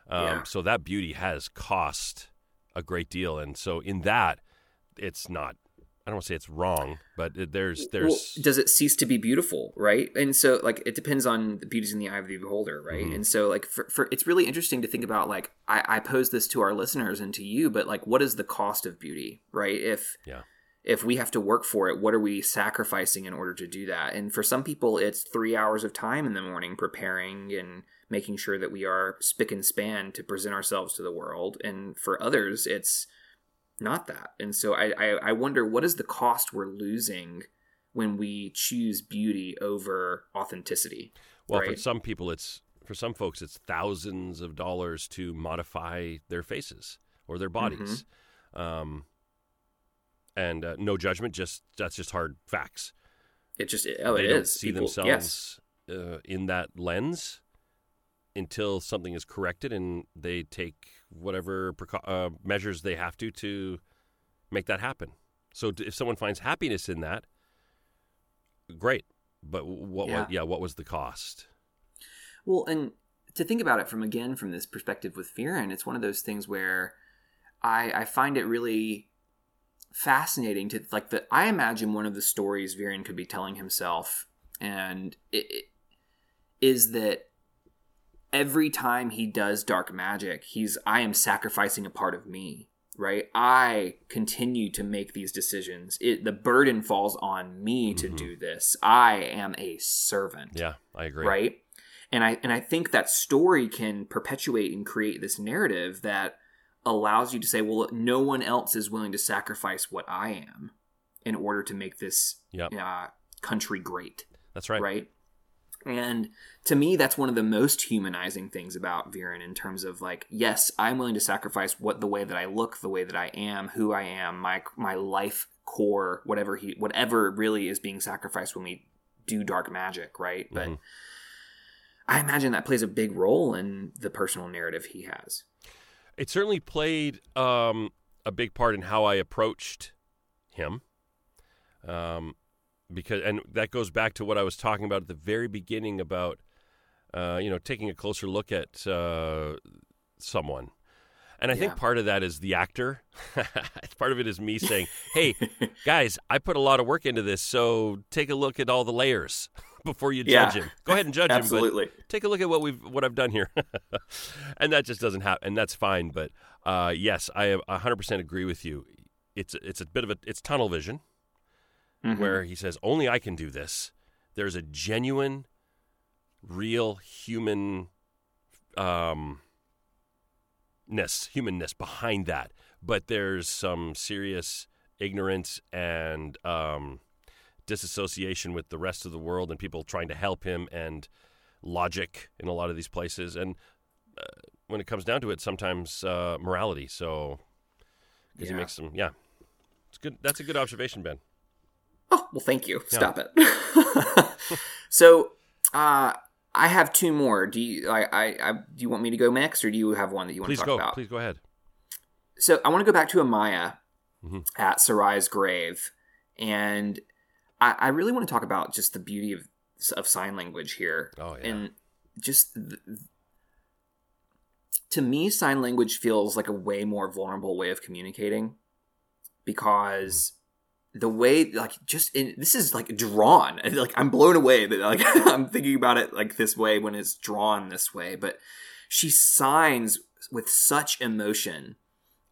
Um, yeah. So that beauty has cost a great deal, and so in that, it's not I don't want to say it's wrong, but there's there's well, does it cease to be beautiful, right? And so like it depends on the beauties in the eye of the beholder, right? Mm-hmm. And so like for, for it's really interesting to think about like I, I pose this to our listeners and to you, but like what is the cost of beauty, right? If yeah if we have to work for it, what are we sacrificing in order to do that? And for some people, it's three hours of time in the morning preparing and making sure that we are spick and span to present ourselves to the world. And for others, it's not that. And so I, I, I wonder what is the cost we're losing when we choose beauty over authenticity. Well, right? for some people, it's for some folks, it's thousands of dollars to modify their faces or their bodies. Mm-hmm. Um, and uh, no judgment, just that's just hard facts. It just oh, they it don't is. see people, themselves yes. uh, in that lens until something is corrected and they take whatever preca- uh, measures they have to to make that happen. So if someone finds happiness in that, great. But what, yeah. what yeah, what was the cost? Well, and to think about it from again from this perspective with Viren, it's one of those things where I I find it really fascinating to like that. I imagine one of the stories Viren could be telling himself, and it, it is that every time he does dark magic, he's I am sacrificing a part of me, right? I continue to make these decisions. It the burden falls on me to mm-hmm. do this. I am a servant. Yeah, I agree. Right? And I and I think that story can perpetuate and create this narrative that allows you to say, well, no one else is willing to sacrifice what I am in order to make this yep. uh, country great. That's right. Right. And to me, that's one of the most humanizing things about Viren in terms of like, yes, I'm willing to sacrifice what the way that I look, the way that I am, who I am, my my life core, whatever he whatever really is being sacrificed when we do dark magic, right? Mm-hmm. But I imagine that plays a big role in the personal narrative he has. It certainly played um, a big part in how I approached him. Um, because and that goes back to what I was talking about at the very beginning about uh, you know taking a closer look at uh, someone. And I yeah. think part of that is the actor. (laughs) part of it is me saying, "Hey, (laughs) guys, I put a lot of work into this, so take a look at all the layers before you judge yeah. him. Go ahead and judge Absolutely. him, but take a look at what we've what I've done here." (laughs) and that just doesn't happen, and that's fine. But uh, yes, I 100% agree with you. It's it's a bit of a it's tunnel vision mm-hmm. where he says, Only I can do this. There's a genuine, real human um, ness, humanness behind that. But there's some serious ignorance and um, disassociation with the rest of the world and people trying to help him and logic in a lot of these places. And uh, when it comes down to it, sometimes uh, morality. So, because yeah. he makes some, yeah, it's good. That's a good observation, Ben. Oh, well, thank you. Stop it. (laughs) so, uh, I have two more. Do you I, I, I do you want me to go next, or do you have one that you want Please to talk go. about? Please go ahead. So I want to go back to Amaya Mhm. at Sarai's grave, and I, I really want to talk about just the beauty of of sign language here, Oh yeah. and just th- to me, sign language feels like a way more vulnerable way of communicating because mm-hmm. the way like just in, this is like drawn (laughs) like i'm blown away that like (laughs) i'm thinking about it like this way when it's drawn this way but she signs with such emotion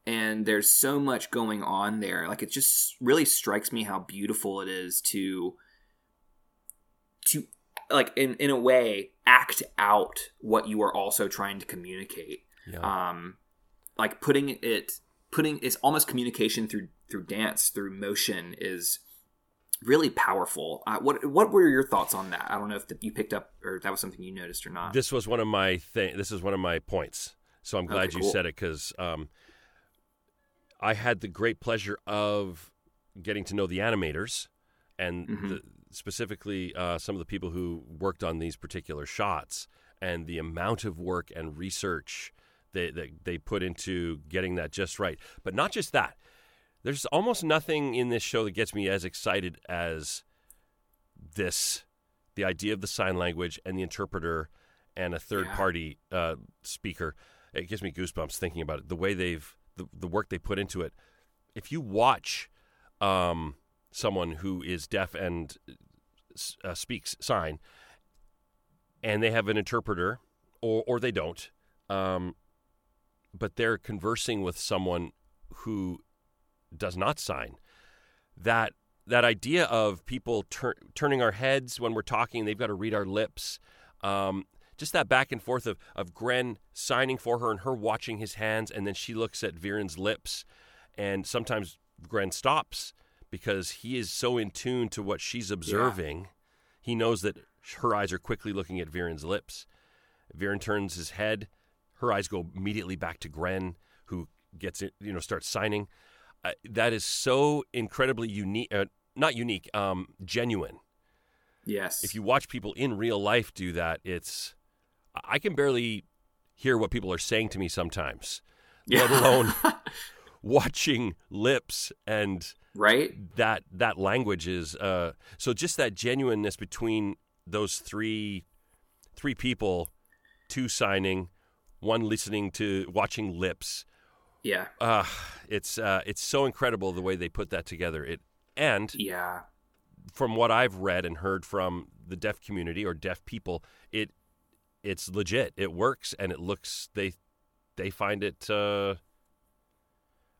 and there's so much going on there like it just really strikes me how beautiful it is to to like in in a way act out what you are also trying to communicate yeah. um like putting it putting it's almost communication through through dance through motion is really powerful uh, what what were your thoughts on that i don't know if you picked up or that was something you noticed or not this was one of my thing. This is one of my points. So I'm glad Okay, you cool. said it because um, I had the great pleasure of getting to know the animators and Mhm. the, specifically uh, some of the people who worked on these particular shots and the amount of work and research they, that they put into getting that just right. But not just that. There's almost nothing in this show that gets me as excited as this the idea of the sign language and the interpreter and a third Yeah. party uh, speaker. It gives me goosebumps thinking about it. The way they've the, the work they put into it. If you watch um, someone who is deaf and uh, speaks sign, and they have an interpreter, or or they don't, um, but they're conversing with someone who does not sign. That that idea of people tur- turning our heads when we're talking, they've got to read our lips. Um, just that back and forth of, of Gren signing for her and her watching his hands, and then she looks at Viren's lips, and sometimes Gren stops because he is so in tune to what she's observing. He knows that her eyes are quickly looking at Viren's lips. Viren turns his head. Her eyes go immediately back to Gren, who gets it, you know, starts signing. Uh, that is so incredibly unique, uh, not unique, um, genuine. yes If you watch people in real life do that, it's I can barely hear what people are saying to me sometimes, let alone (laughs) watching lips and right that that language is uh, so just that genuineness between those three three people, two signing, one listening to watching lips. yeah Uh, it's uh, it's so incredible the way they put that together. It and yeah from what I've read and heard from the deaf community or deaf people, it it's legit. It works and it looks they they find it uh,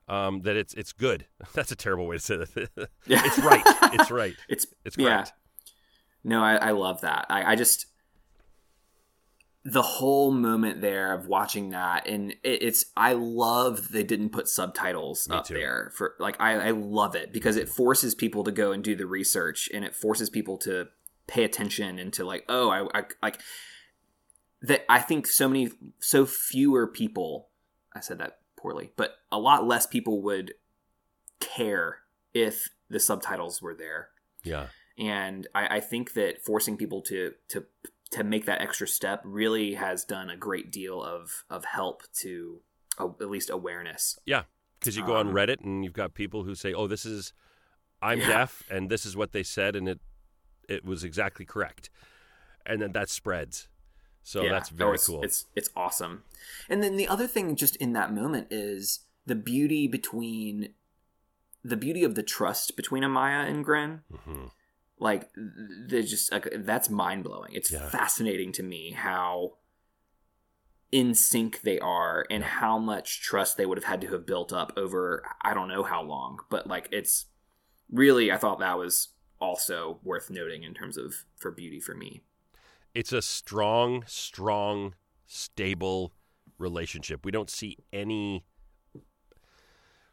um, that it's it's good. (laughs) That's a terrible way to say that. (laughs) yeah it's right. It's right. (laughs) it's It's yeah correct. no I, I love that I, I just the whole moment there of watching that and it, it's i love they didn't put subtitles Me up too. there for like I, I love it because it forces people to go and do the research and it forces people to pay attention and to like oh i, I like that i think so many so fewer people i said that poorly but a lot less people would care if the subtitles were there Yeah. and I, I think that forcing people to to to make that extra step really has done a great deal of of help to uh, at least awareness. Yeah. Because you go on Um, Reddit and you've got people who say, "Oh, this is I'm Yeah. deaf and this is what they said and it it was exactly correct," and then that spreads. So Yeah, that's very it's, cool. It's it's awesome. And then the other thing, just in that moment, is the beauty between the beauty of the trust between Amaya and Gren. Mhm. Like they just like that's mind blowing. It's Yeah. fascinating to me how in sync they are and how much trust they would have had to have built up over I don't know how long, but like it's really I thought that was also worth noting in terms of for beauty for me. It's a strong, strong, stable relationship. We don't see any.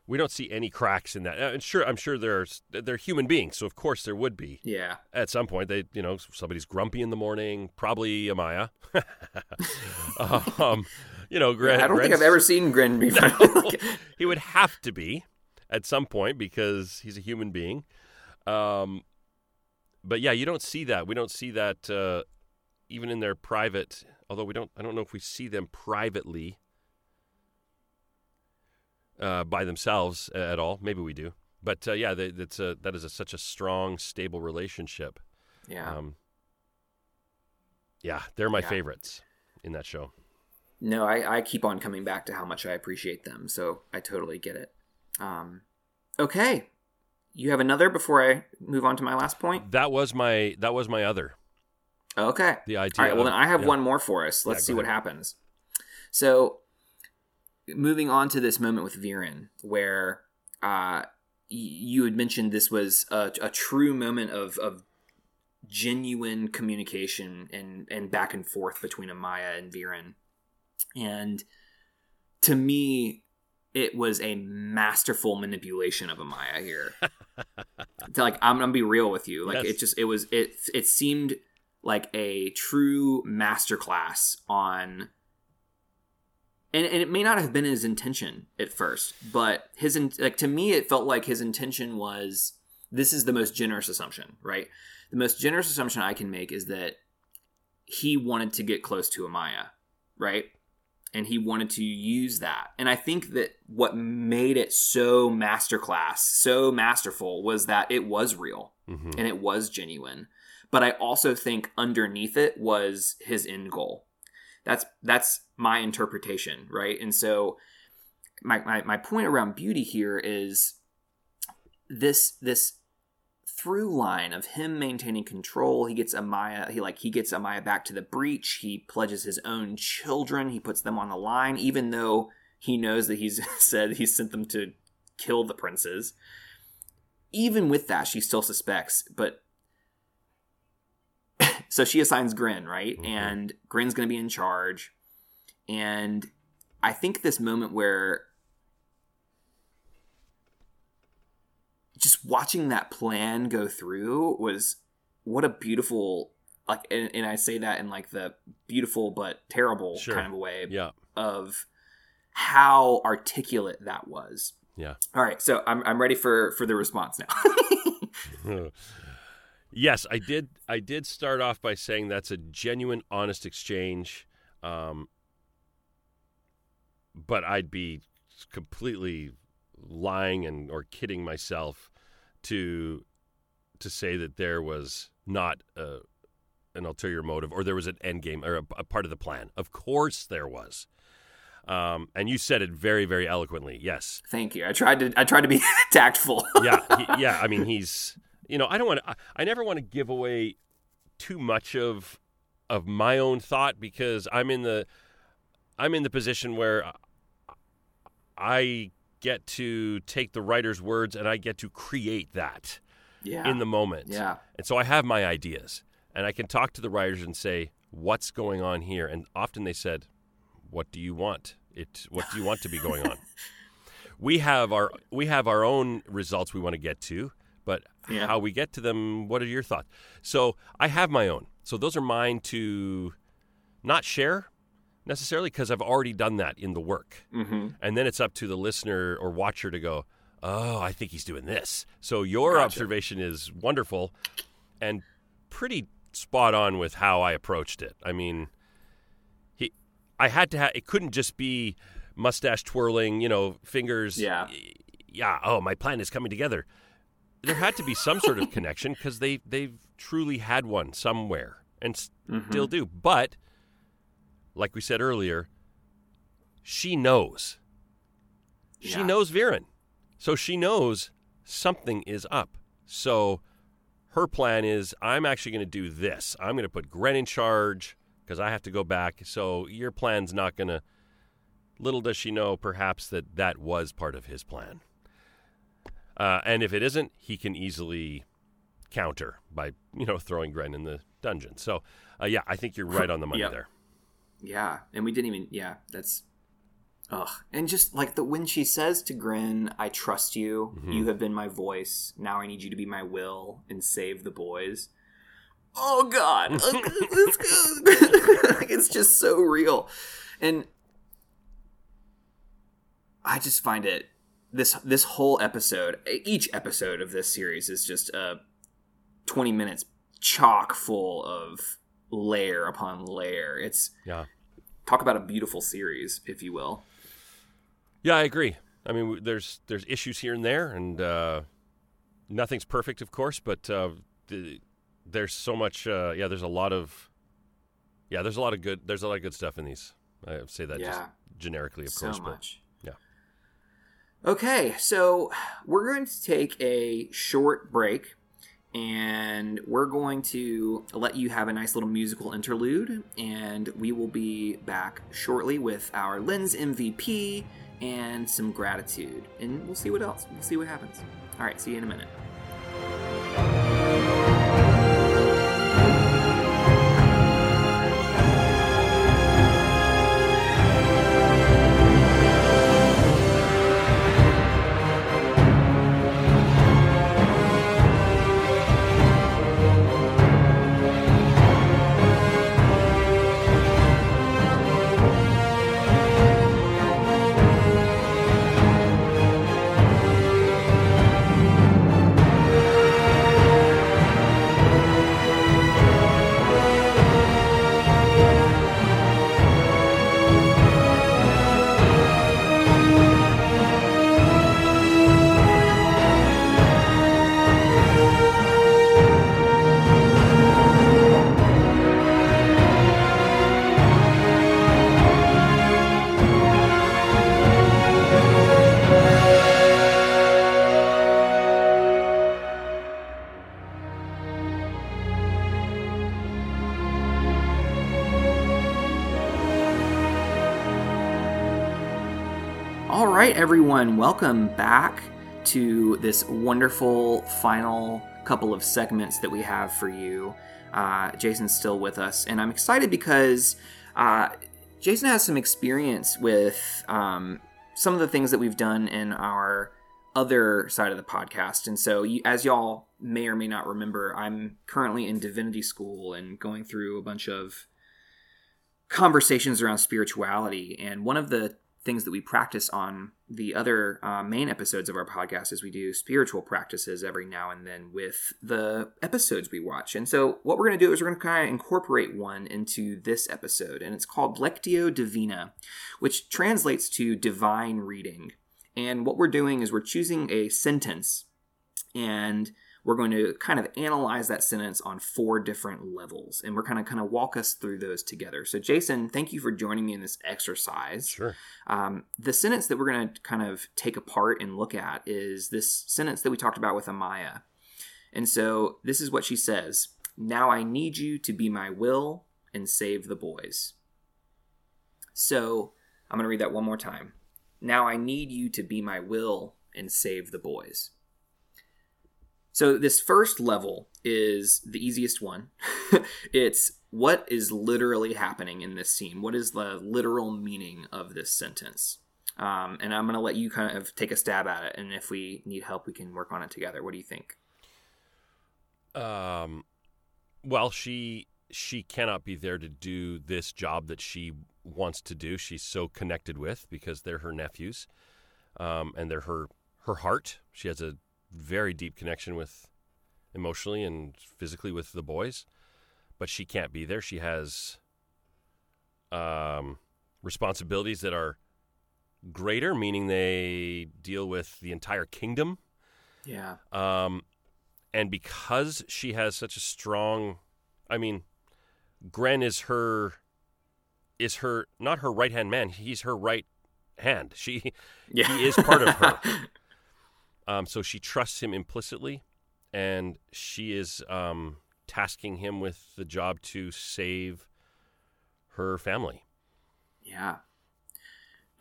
We don't see any cracks in that. Uh, And sure, I'm sure there's they're human beings, so of course there would be. Yeah. at some point they you know somebody's grumpy in the morning probably amaya (laughs) um you know Gren, I don't think I've ever seen Gren be (laughs) he would have to be at some point because he's a human being um but yeah you don't see that we don't see that uh even in their private, although we don't, I don't know if we see them privately uh, by themselves at all. Maybe we do, but uh, yeah, they, that's a that is a, such a strong, stable relationship. Yeah. Um, yeah, they're my Yeah. favorites in that show. No, I, I keep on coming back to how much I appreciate them, so I totally get it. Um, okay, you have another before I move on to my last point. That was my that was my other Okay, the idea. all right. Well, then I have yeah. one more for us. Let's Yeah, see what happens. So, moving on to this moment with Viren, where uh, you had mentioned this was a, a true moment of, of genuine communication and, and back and forth between Amaya and Viren. And to me, it was a masterful manipulation of Amaya here. (laughs) Like I'm gonna be real with you. Like Yes. it just it was it it seemed like a true masterclass on and, and it may not have been his intention at first, but his in, like to me it felt like his intention was this is the most generous assumption, right? The most generous assumption I can make is that he wanted to get close to Amaya, right? And he wanted to use that. And I think that what made it so masterclass, so masterful, was that it was real Mhm. and it was genuine. But I also think underneath it was his end goal. That's that's my interpretation, right? And so my, my, my point around beauty here is this this through line of him maintaining control. He gets Amaya he like he gets Amaya back to the breach. He pledges his own children. He puts them on the line, even though he knows that he's (laughs) said he sent them to kill the princes. Even with that, she still suspects, but so she assigns Gren, right? Mhm. And Gren's going to be in charge. And I think this moment where just watching that plan go through was what a beautiful like and, and I say that in like the beautiful but terrible Sure. kind of a way Yeah. of how articulate that was. Yeah. All right, so I'm I'm ready for for the response now. (laughs) (laughs) yes, I did. I did start off by saying that's a genuine, honest exchange. Um, but I'd be completely lying and or kidding myself to to say that there was not a, an ulterior motive or there was an end game or a, a part of the plan. Of course, there was. Um, and you said it very, very eloquently. Yes, Thank you. I tried to I tried to be (laughs) tactful. yeah, he, (laughs) yeah. I mean, he's you know, I don't want to. I, I never want to give away too much of of my own thought because I'm in the I'm in the position where I get to take the writer's words and I get to create that yeah. in the moment. yeah. And so I have my ideas and I can talk to the writers and say, what's going on here? And often they said, what do you want? It, what do you want to be going on? (laughs) we have our, we have our own results we want to get to, Yeah. how we get to them, what are your thoughts? So I have my own. So those are mine to not share necessarily because I've already done that in the work. Mm-hmm. And then it's up to the listener or watcher to go, oh, I think he's doing this. So your Gotcha. observation is wonderful and pretty spot on with how I approached it. I mean, he, I had to have, it couldn't just be mustache twirling, you know, fingers. Yeah. Yeah. Oh, my plan is coming together. There had to be some sort of connection because they, they've truly had one somewhere and Mm-hmm. still do. But like we said earlier, she knows. She Yeah. knows Viren. So she knows something is up. So her plan is I'm actually going to do this. I'm going to put Gren in charge because I have to go back. So your plan's not going to. Little does she know, perhaps, that that was part of his plan. Uh, and if it isn't, he can easily counter by, you know, throwing Gren in the dungeon. So, uh, yeah, I think you're right on the money Yep. there. Yeah, and we didn't even. Yeah, that's. Ugh, and just like the when she says to Gren, "I trust you. Mm-hmm. You have been my voice. Now I need you to be my will and save the boys." Oh God, (laughs) (laughs) it's, just so real, and I just find it this this whole episode, each episode of this series is just uh, twenty minutes chock full of layer upon layer. It's Yeah. talk about a beautiful series, if you will. Yeah, I agree. I mean, there's there's issues here and there, and uh, nothing's perfect, of course. But uh, the, there's so much. Uh, yeah, there's a lot of. Yeah, there's a lot of good. There's a lot of good stuff in these. I say that just generically, of so course. much. yeah. Okay, so we're going to take a short break and we're going to let you have a nice little musical interlude and we will be back shortly with our lens MVP and some gratitude and we'll see what else. We'll see what happens. All right, see you in a minute. Everyone, welcome back to this wonderful final couple of segments that we have for you. Uh, Jason's still with us, and I'm excited because uh, Jason has some experience with um, some of the things that we've done in our other side of the podcast. And so, you, as y'all may or may not remember, I'm currently in divinity school and going through a bunch of conversations around spirituality. And one of the things that we practice on the other uh, main episodes of our podcast is we do spiritual practices every now and then with the episodes we watch. And so, what we're going to do is we're going to kind of incorporate one into this episode, and it's called Lectio Divina, which translates to divine reading. And what we're doing is we're choosing a sentence and we're going to kind of analyze that sentence on four different levels and we're kind of kind of walk us through those together. So jason thank you for joining me in this exercise. Sure. um, the sentence that we're going to kind of take apart and look at is this sentence that we talked about with amaya. And so this is what she says now i need you to be my will and save the boys. So i'm going to read that one more time. Now i need you to be my will and save the boys so this first level is the easiest one. (laughs) it's what is literally happening in this scene. What is the literal meaning of this sentence? Um, and I'm going to let you kind of take a stab at it. And if we need help, we can work on it together. What do you think? Um, well, she she cannot be there to do this job that she wants to do. She's so connected with because they're her nephews, um, and they're her her heart. She has a very deep connection with emotionally and physically with the boys, but she can't be there. She has um, responsibilities that are greater, meaning they deal with the entire kingdom. Yeah. Um, and because she has such a strong, I mean, Gren is her, is her not her right hand man. He's her right hand. She, Yeah. he is part of her. (laughs) Um, so she trusts him implicitly, and she is um, tasking him with the job to save her family. Yeah.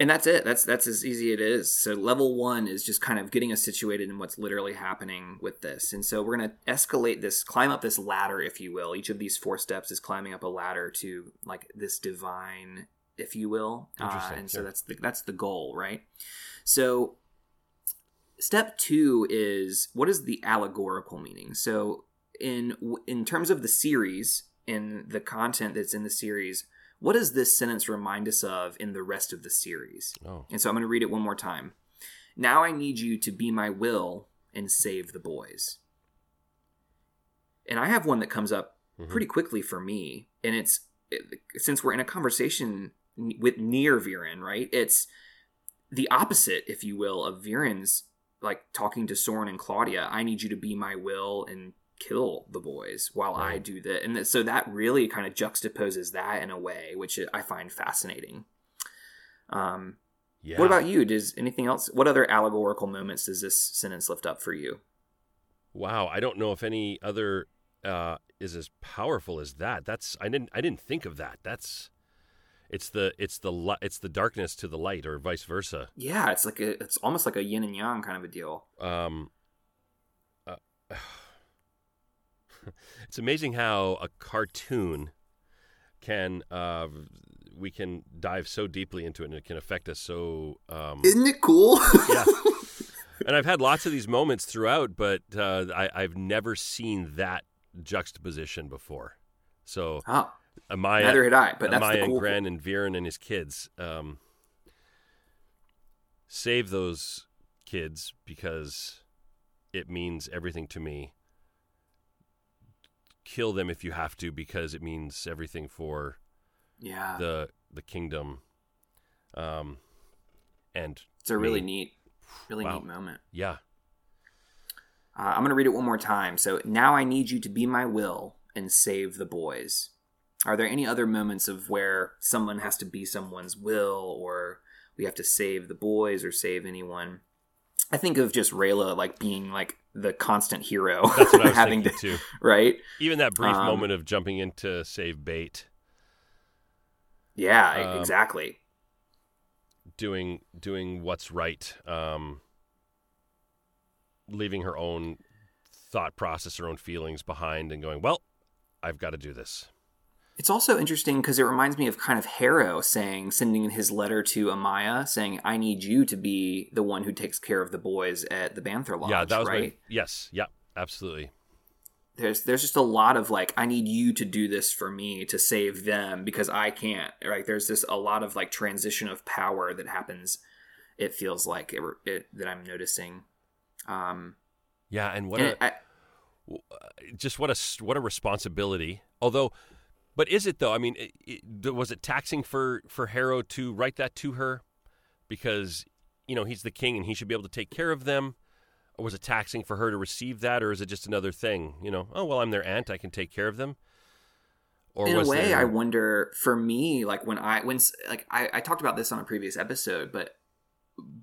And that's it. That's that's as easy as it is. So level one is just kind of getting us situated in what's literally happening with this. And so we're gonna escalate this, climb up this ladder, if you will. Each of these four steps is climbing up a ladder to like this divine, if you will. Uh, and so yeah. that's the that's the goal, right? So step two is what is the allegorical meaning? So in in terms of the series, in the content that's in the series, what does this sentence remind us of in the rest of the series? Oh, And so I'm going to read it one more time. Now I need you to be my will and save the boys. And I have one that comes up Mhm. pretty quickly for me. and it's it, since we're in a conversation with near Viren, right? It's the opposite, if you will, of Viren's like talking to Soren and Claudia. I need you to be my will and kill the boys while I do that, and so that really kind of juxtaposes that in a way, which I find fascinating. Um, Yeah. what about you? Does anything else? What other allegorical moments does this sentence lift up for you? Wow, I don't know if any other uh, is as powerful as that. That's I didn't I didn't think of that. That's it's the it's the li- it's the darkness to the light, or vice versa. Yeah, it's like a, it's almost like a yin and yang kind of a deal. Um, uh, (sighs) it's amazing how a cartoon can uh, we can dive so deeply into it, and it can affect us so. Um, Isn't it cool? yeah. (laughs) And I've had lots of these moments throughout, but uh, I, I've never seen that juxtaposition before. So oh, Amaya, neither had I, but that's Amaya the cool. and Gren and Viren and his kids um, save those kids because it means everything to me. Kill them if you have to because it means everything for Yeah, the the kingdom. Um, and it's a really neat, really Wow. neat moment. yeah, Uh, I'm going to read it one more time. So now I need you to be my will and save the boys. Are there any other moments of where someone has to be someone's will, or we have to save the boys or save anyone? I think of just Rayla like being like the constant hero, that's what I was (laughs) having to too. right. Even that brief Um, moment of jumping in to save bait, Yeah, Um, exactly. doing doing what's right, um, leaving her own thought process, her own feelings behind, and going, "Well, I've got to do this." It's also interesting because it reminds me of kind of Harrow saying, sending his letter to Amaya, saying, "I need you to be the one who takes care of the boys at the Banther Lodge." yeah, that was right. my yes, yeah, absolutely. there's there's just a lot of like I need you to do this for me to save them because I can't. Right? There's this a lot of like transition of power that happens. It feels like it, it that I'm noticing. Um, Yeah, and what and a I, just what a what a responsibility. Although, but is it though? I mean, it, it, was it taxing for for Harrow to write that to her because you know he's the king and he should be able to take care of them? Or was it taxing for her to receive that, or is it just another thing? You know, oh well, I'm their aunt, I can take care of them. Or in a way, there, I wonder for me, like when I when like I, I talked about this on a previous episode, but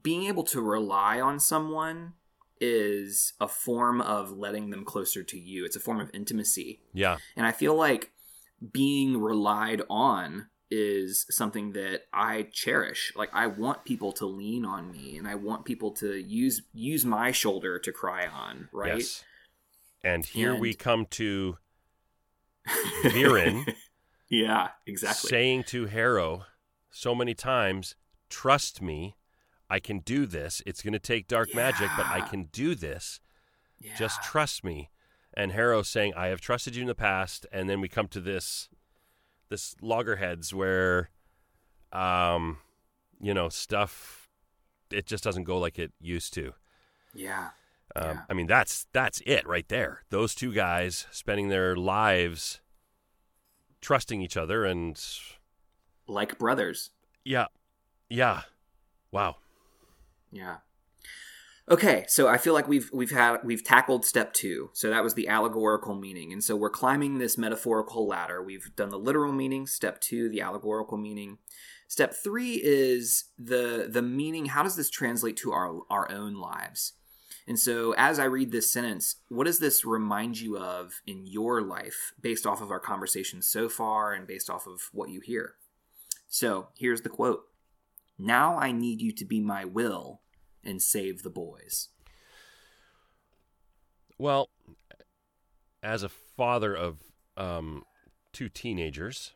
being able to rely on someone is a form of letting them closer to you. It's a form of intimacy. yeah, And I feel like being relied on is something that I cherish. Like I want people to lean on me and I want people to use use my shoulder to cry on, right? yes. And here we come to (laughs) Viren yeah, exactly. saying to Harrow so many times, "Trust me, I can do this. It's going to take dark magic, but I can do this. yeah. Just trust me." And Harrow saying, "I have trusted you in the past," and then we come to this, this loggerheads where, um, you know, stuff, it just doesn't go like it used to. yeah. Um, Yeah. I mean, that's that's it right there. Those two guys spending their lives trusting each other, and Like brothers. yeah, yeah, wow. Yeah. Okay, so I feel like we've we've had we've tackled step two. So that was the allegorical meaning, and so we're climbing this metaphorical ladder. We've done the literal meaning. Step two, the allegorical meaning. Step three is the the meaning. How does this translate to our our own lives? And so, as I read this sentence, what does this remind you of in your life, based off of our conversation so far, and based off of what you hear? So here's the quote. Now I need you to be my will and save the boys. Well, as a father of um, two teenagers,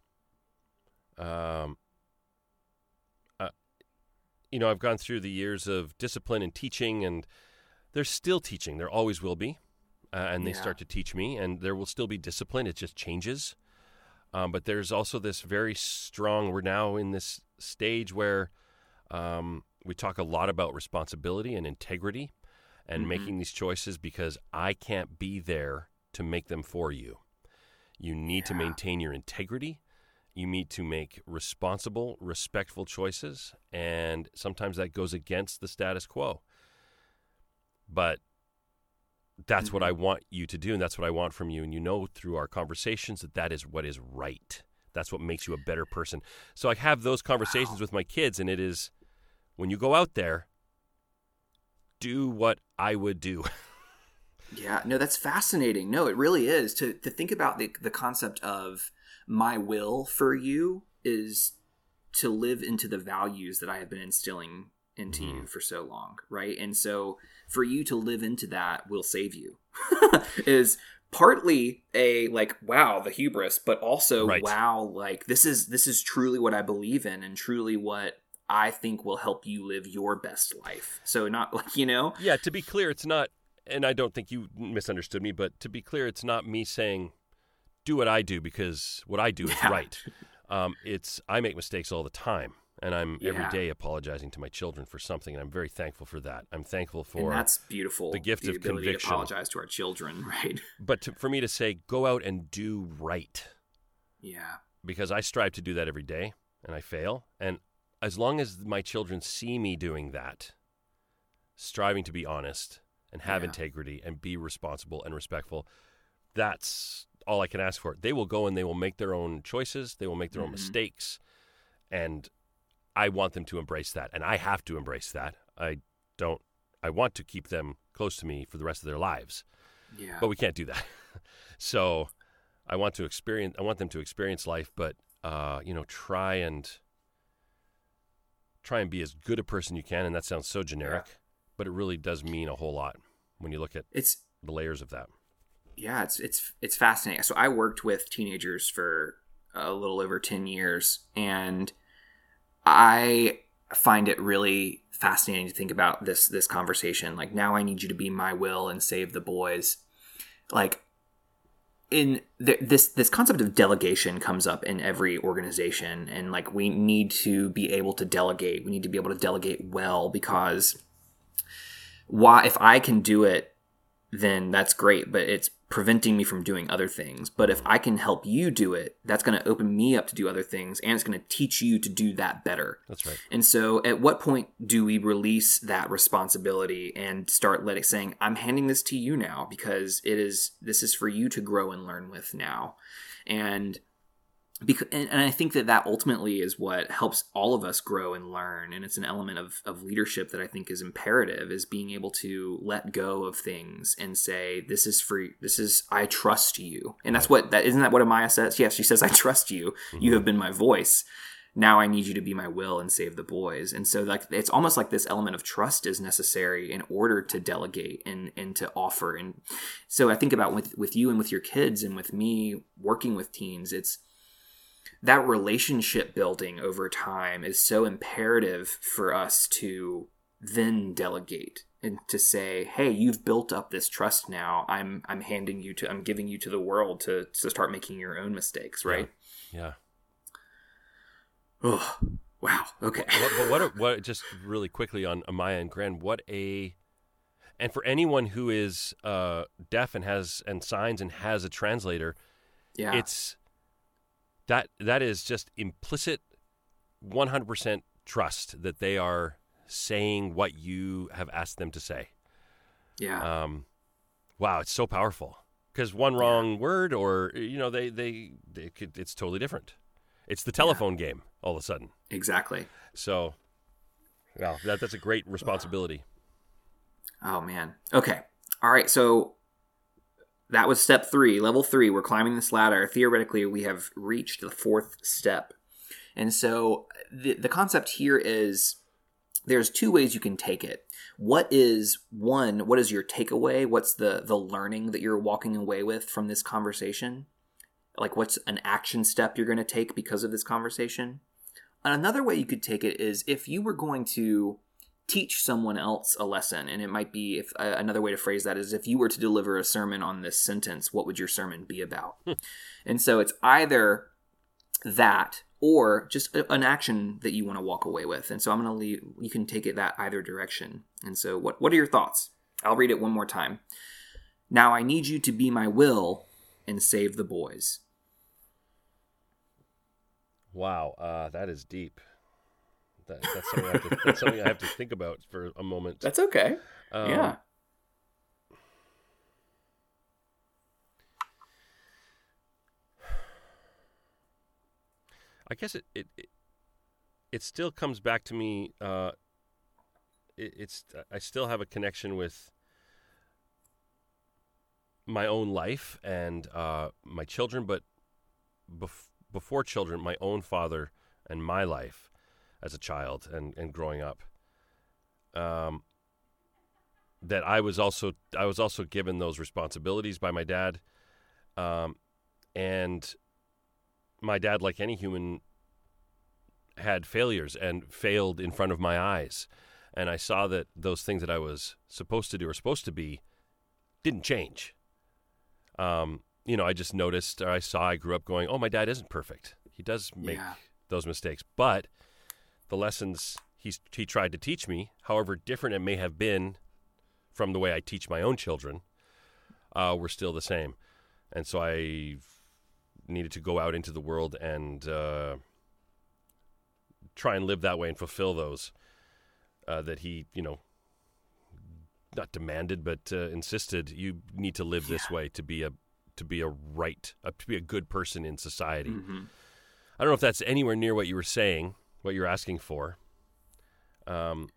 um, uh, you know, I've gone through the years of discipline and teaching, and they're still teaching. There always will be, uh, and they Yeah. start to teach me, and there will still be discipline. It just changes. Um, but there's also this very strong. We're now in this stage where um, we talk a lot about responsibility and integrity and Mhm. making these choices because I can't be there to make them for you. You need to maintain your integrity. You need to make responsible, respectful choices. And sometimes that goes against the status quo. But that's what I want you to do. And that's what I want from you. And you know through our conversations that that is what is right. That's what makes you a better person. So I have those conversations with my kids. And it is when you go out there, do what I would do. (laughs) Yeah, no, that's fascinating. No, it really is to to think about the the concept of my will for you is to live into the values that I have been instilling into you mm-hmm. for so long, right? And so for you to live into that will save you. (laughs) is partly a like wow the hubris but also Right. wow like this is this is truly what i believe in and truly what i think will help you live your best life so not (laughs) like you know Yeah, to be clear, it's not, and I don't think you misunderstood me, but to be clear, it's not me saying, do what I do because what I do is (laughs) Yeah. right. Um, it's, I make mistakes all the time, and I'm every Yeah. day apologizing to my children for something, and I'm very thankful for that. I'm thankful and for, that's beautiful the gift of ability conviction. to apologize to our children (laughs) right but to, for me to say, go out and do right, yeah because I strive to do that every day, and I fail. And as long as my children see me doing that, striving to be honest and have Yeah. integrity and be responsible and respectful, that's all I can ask for. They will go and they will make their own choices, they will make their own Mhm. mistakes, and I want them to embrace that, and I have to embrace that. I don't. I want to keep them close to me for the rest of their lives yeah but we can't do that. (laughs) so I want to experience. I want them to experience life, but uh, you know, try and try and be as good a person you can. And that sounds so generic, but it really does mean a whole lot when you look at it's the layers of that. yeah it's it's it's fascinating so i worked with teenagers for a little over 10 years and i find it really fascinating to think about this this conversation like now i need you to be my will and save the boys like in th- this this concept of delegation comes up in every organization and like we need to be able to delegate. We need to be able to delegate well because why if i can do it then that's great but it's preventing me from doing other things. But if i can help you do it that's going to open me up to do other things and it's going to teach you to do that better. That's right. and so, at what point do we release that responsibility and start letting saying, "I'm handing this to you now because it is this is for you to grow and learn with now," and because and, and I think that that ultimately is what helps all of us grow and learn, and it's an element of of leadership that I think is imperative is being able to let go of things and say, "This is free this is I trust you," and that's what that isn't that what Amaya says? Yes, she says, "I trust you. You mm-hmm. have been my voice." now I need you to be my will and save the boys. And so like it's almost like this element of trust is necessary in order to delegate and and to offer. And so I think about with with you and with your kids and with me working with teens, it's that relationship building over time is so imperative for us to then delegate and to say, "Hey, you've built up this trust now. I'm I'm handing you to I'm giving you to the world to to start making your own mistakes, right?" Yeah. Oh, wow. Okay. what, but what, a, what? Just really quickly on Amaya and Gren, what a, and for anyone who is uh, deaf and has and signs and has a translator, Yeah. it's that that is just implicit 100% trust that they are saying what you have asked them to say yeah. um, wow it's so powerful because one wrong word or you know they they, they could, it's totally different it's the telephone game all of a sudden exactly. so well that, that's a great responsibility Oh man. Okay. All right. So that was step three, level three. We're climbing this ladder. Theoretically, we have reached the fourth step. And so the, the concept here is there's two ways you can take it. What is one, what is your takeaway? What's the the learning that you're walking away with from this conversation? Like what's an action step you're going to take because of this conversation? Another way you could take it is if you were going to teach someone else a lesson and it might be if uh, another way to phrase that is if you were to deliver a sermon on this sentence what would your sermon be about? And so it's either that or just a- an action that you want to walk away with. And so i'm going to leave you can take it that either direction. And so what what are your thoughts? I'll read it one more time. Now i need you to be my will and save the boys. Wow, uh, that is deep. That, that's, something I have to, that's something I have to think about for a moment. That's okay. Um, yeah. I guess it it it, it still comes back to me. Uh, it, it's I still have a connection with my own life and uh, my children, but bef- before children, my own father and my life as a child and, and growing up. Um, that I was also I was also given those responsibilities by my dad, um, and my dad, like any human, had failures and failed in front of my eyes. And I saw that those things that I was supposed to do or supposed to be didn't change. Um, you know, I just noticed, or I saw, I grew up going, oh, my dad isn't perfect. He does make Yeah. those mistakes. But the lessons he's, he tried to teach me, however different it may have been from the way I teach my own children, uh, were still the same. And so I needed to go out into the world and uh, try and live that way and fulfill those uh, that he, you know, not demanded but uh, insisted. You need to live this way to be a to be a right, uh, to be a good person in society. hmm I don't know if that's anywhere near what you were saying, what you're asking for. Um,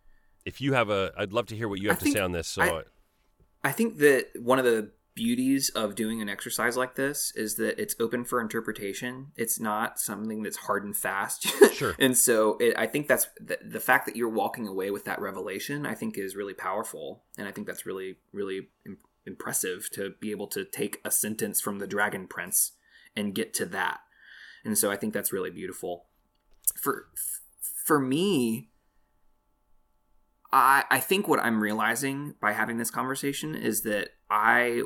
if you have a, I'd love to hear what you have to say on this. So, I- I think that one of the beauties of doing an exercise like this is that it's open for interpretation. It's not something that's hard and fast. (laughs) Sure. and so it, I think that's the, the fact that you're walking away with that revelation, I think is really powerful. And I think that's really, really im- impressive to be able to take a sentence from the Dragon Prince and get to that. And so I think that's really beautiful. For for me, I I think what I'm realizing by having this conversation is that I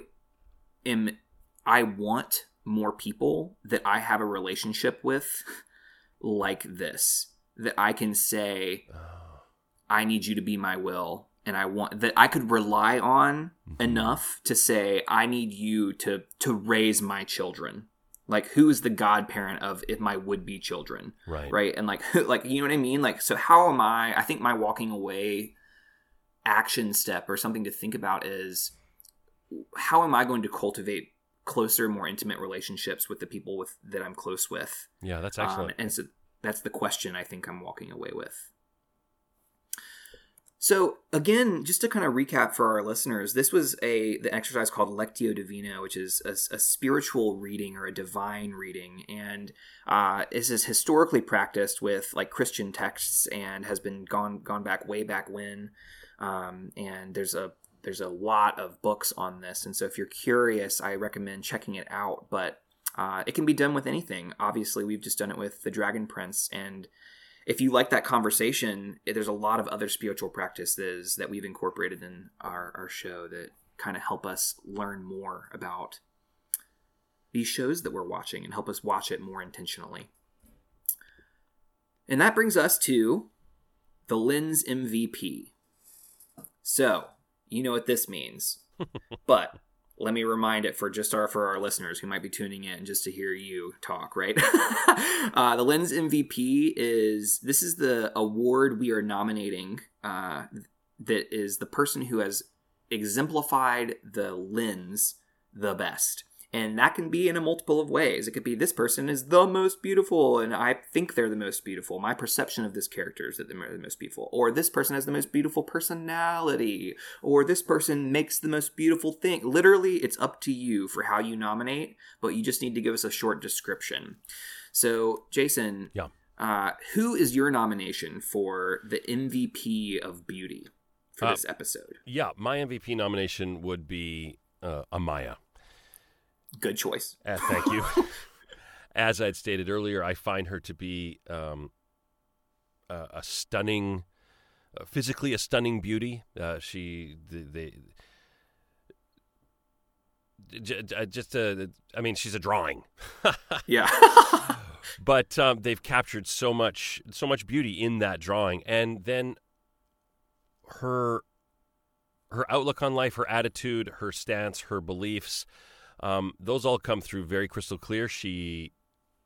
am I want more people that I have a relationship with like this that I can say Oh, I need you to be my will and I want that I could rely on Mhm. enough to say I need you to to raise my children. Like who is the godparent of if my would be children? right, right? And like (laughs) like you know what i mean? Like so how am i i think my walking away action step or something to think about is how am i going to cultivate closer more intimate relationships with the people with that i'm close with? Yeah, that's Um, excellent. and so that's the question i think i'm walking away with so again, just to kind of recap for our listeners, this was a the exercise called Lectio Divina, which is a, a spiritual reading or a divine reading, and uh, this is historically practiced with like Christian texts and has been gone gone back way back when. Um, and there's a there's a lot of books on this, and so if you're curious, I recommend checking it out. But uh, it can be done with anything. Obviously, we've just done it with the Dragon Prince, and if you like that conversation, eh, there's a lot of other spiritual practices that we've incorporated in our, our show that kind of help us learn more about these shows that we're watching and help us watch it more intentionally. And that brings us to the lens MVP. So, you know what this means. (laughs) but let me remind it for just our for our listeners who might be tuning in just to hear you talk right? (laughs) Uh, the lens mvp is this is the award we are nominating uh, that is the person who has exemplified the lens the best and that can be in a multiple of ways it could be this person is the most beautiful and i think they're the most beautiful my perception of this character is that they're the most beautiful or this person has the most beautiful personality or this person makes the most beautiful thing. Literally, it's up to you for how you nominate, but you just need to give us a short description. So, Jason, Yeah. uh, who is your nomination for the MVP of beauty for Uh, this episode? Yeah, my MVP nomination would be uh, Amaya. Good choice. Uh, thank you. (laughs) As I'd stated earlier, I find her to be um, a, a stunning, uh, physically a stunning beauty. Uh, she, the, the j- j- just, uh, I mean, she's a drawing. (laughs) Yeah. (laughs) but um, they've captured so much so much beauty in that drawing and then her her outlook on life her attitude her stance her beliefs um, those all come through very crystal clear she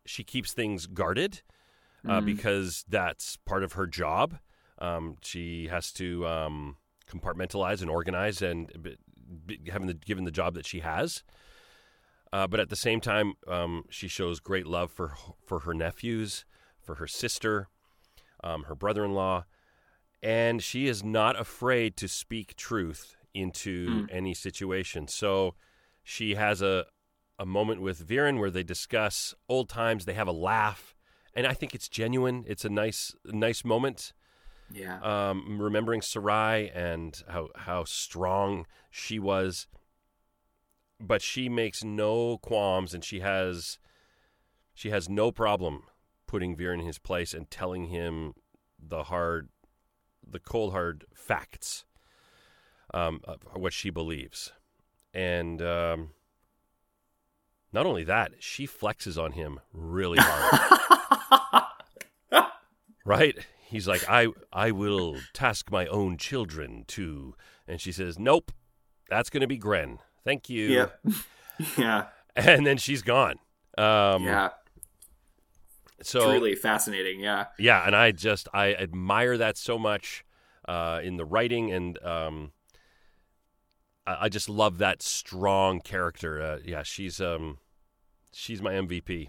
she keeps things guarded uh, because that's part of her job. Um, she has to um, compartmentalize and organize, and b- b- having the, given the job that she has. Uh, but at the same time, um, she shows great love for for her nephews, for her sister, um, her brother-in-law, and she is not afraid to speak truth into any situation. So she has a a moment with Viren where they discuss old times. They have a laugh, and I think it's genuine. It's a nice nice moment. Yeah. Um, remembering Sarai and how how strong she was, but she makes no qualms, and she has she has no problem putting Vir in his place and telling him the hard, the cold hard facts, um, of what she believes, and um, not only that, she flexes on him really hard. (laughs) right? He's like, I I will task my own children to, and she says, Nope, that's going to be Gren. Thank you. yeah. (laughs) yeah. And then she's gone. Um, yeah. So Truly fascinating. Yeah. yeah, and I just I admire that so much uh, in the writing, and um, I, I just love that strong character. Uh, yeah, she's um, she's my MVP.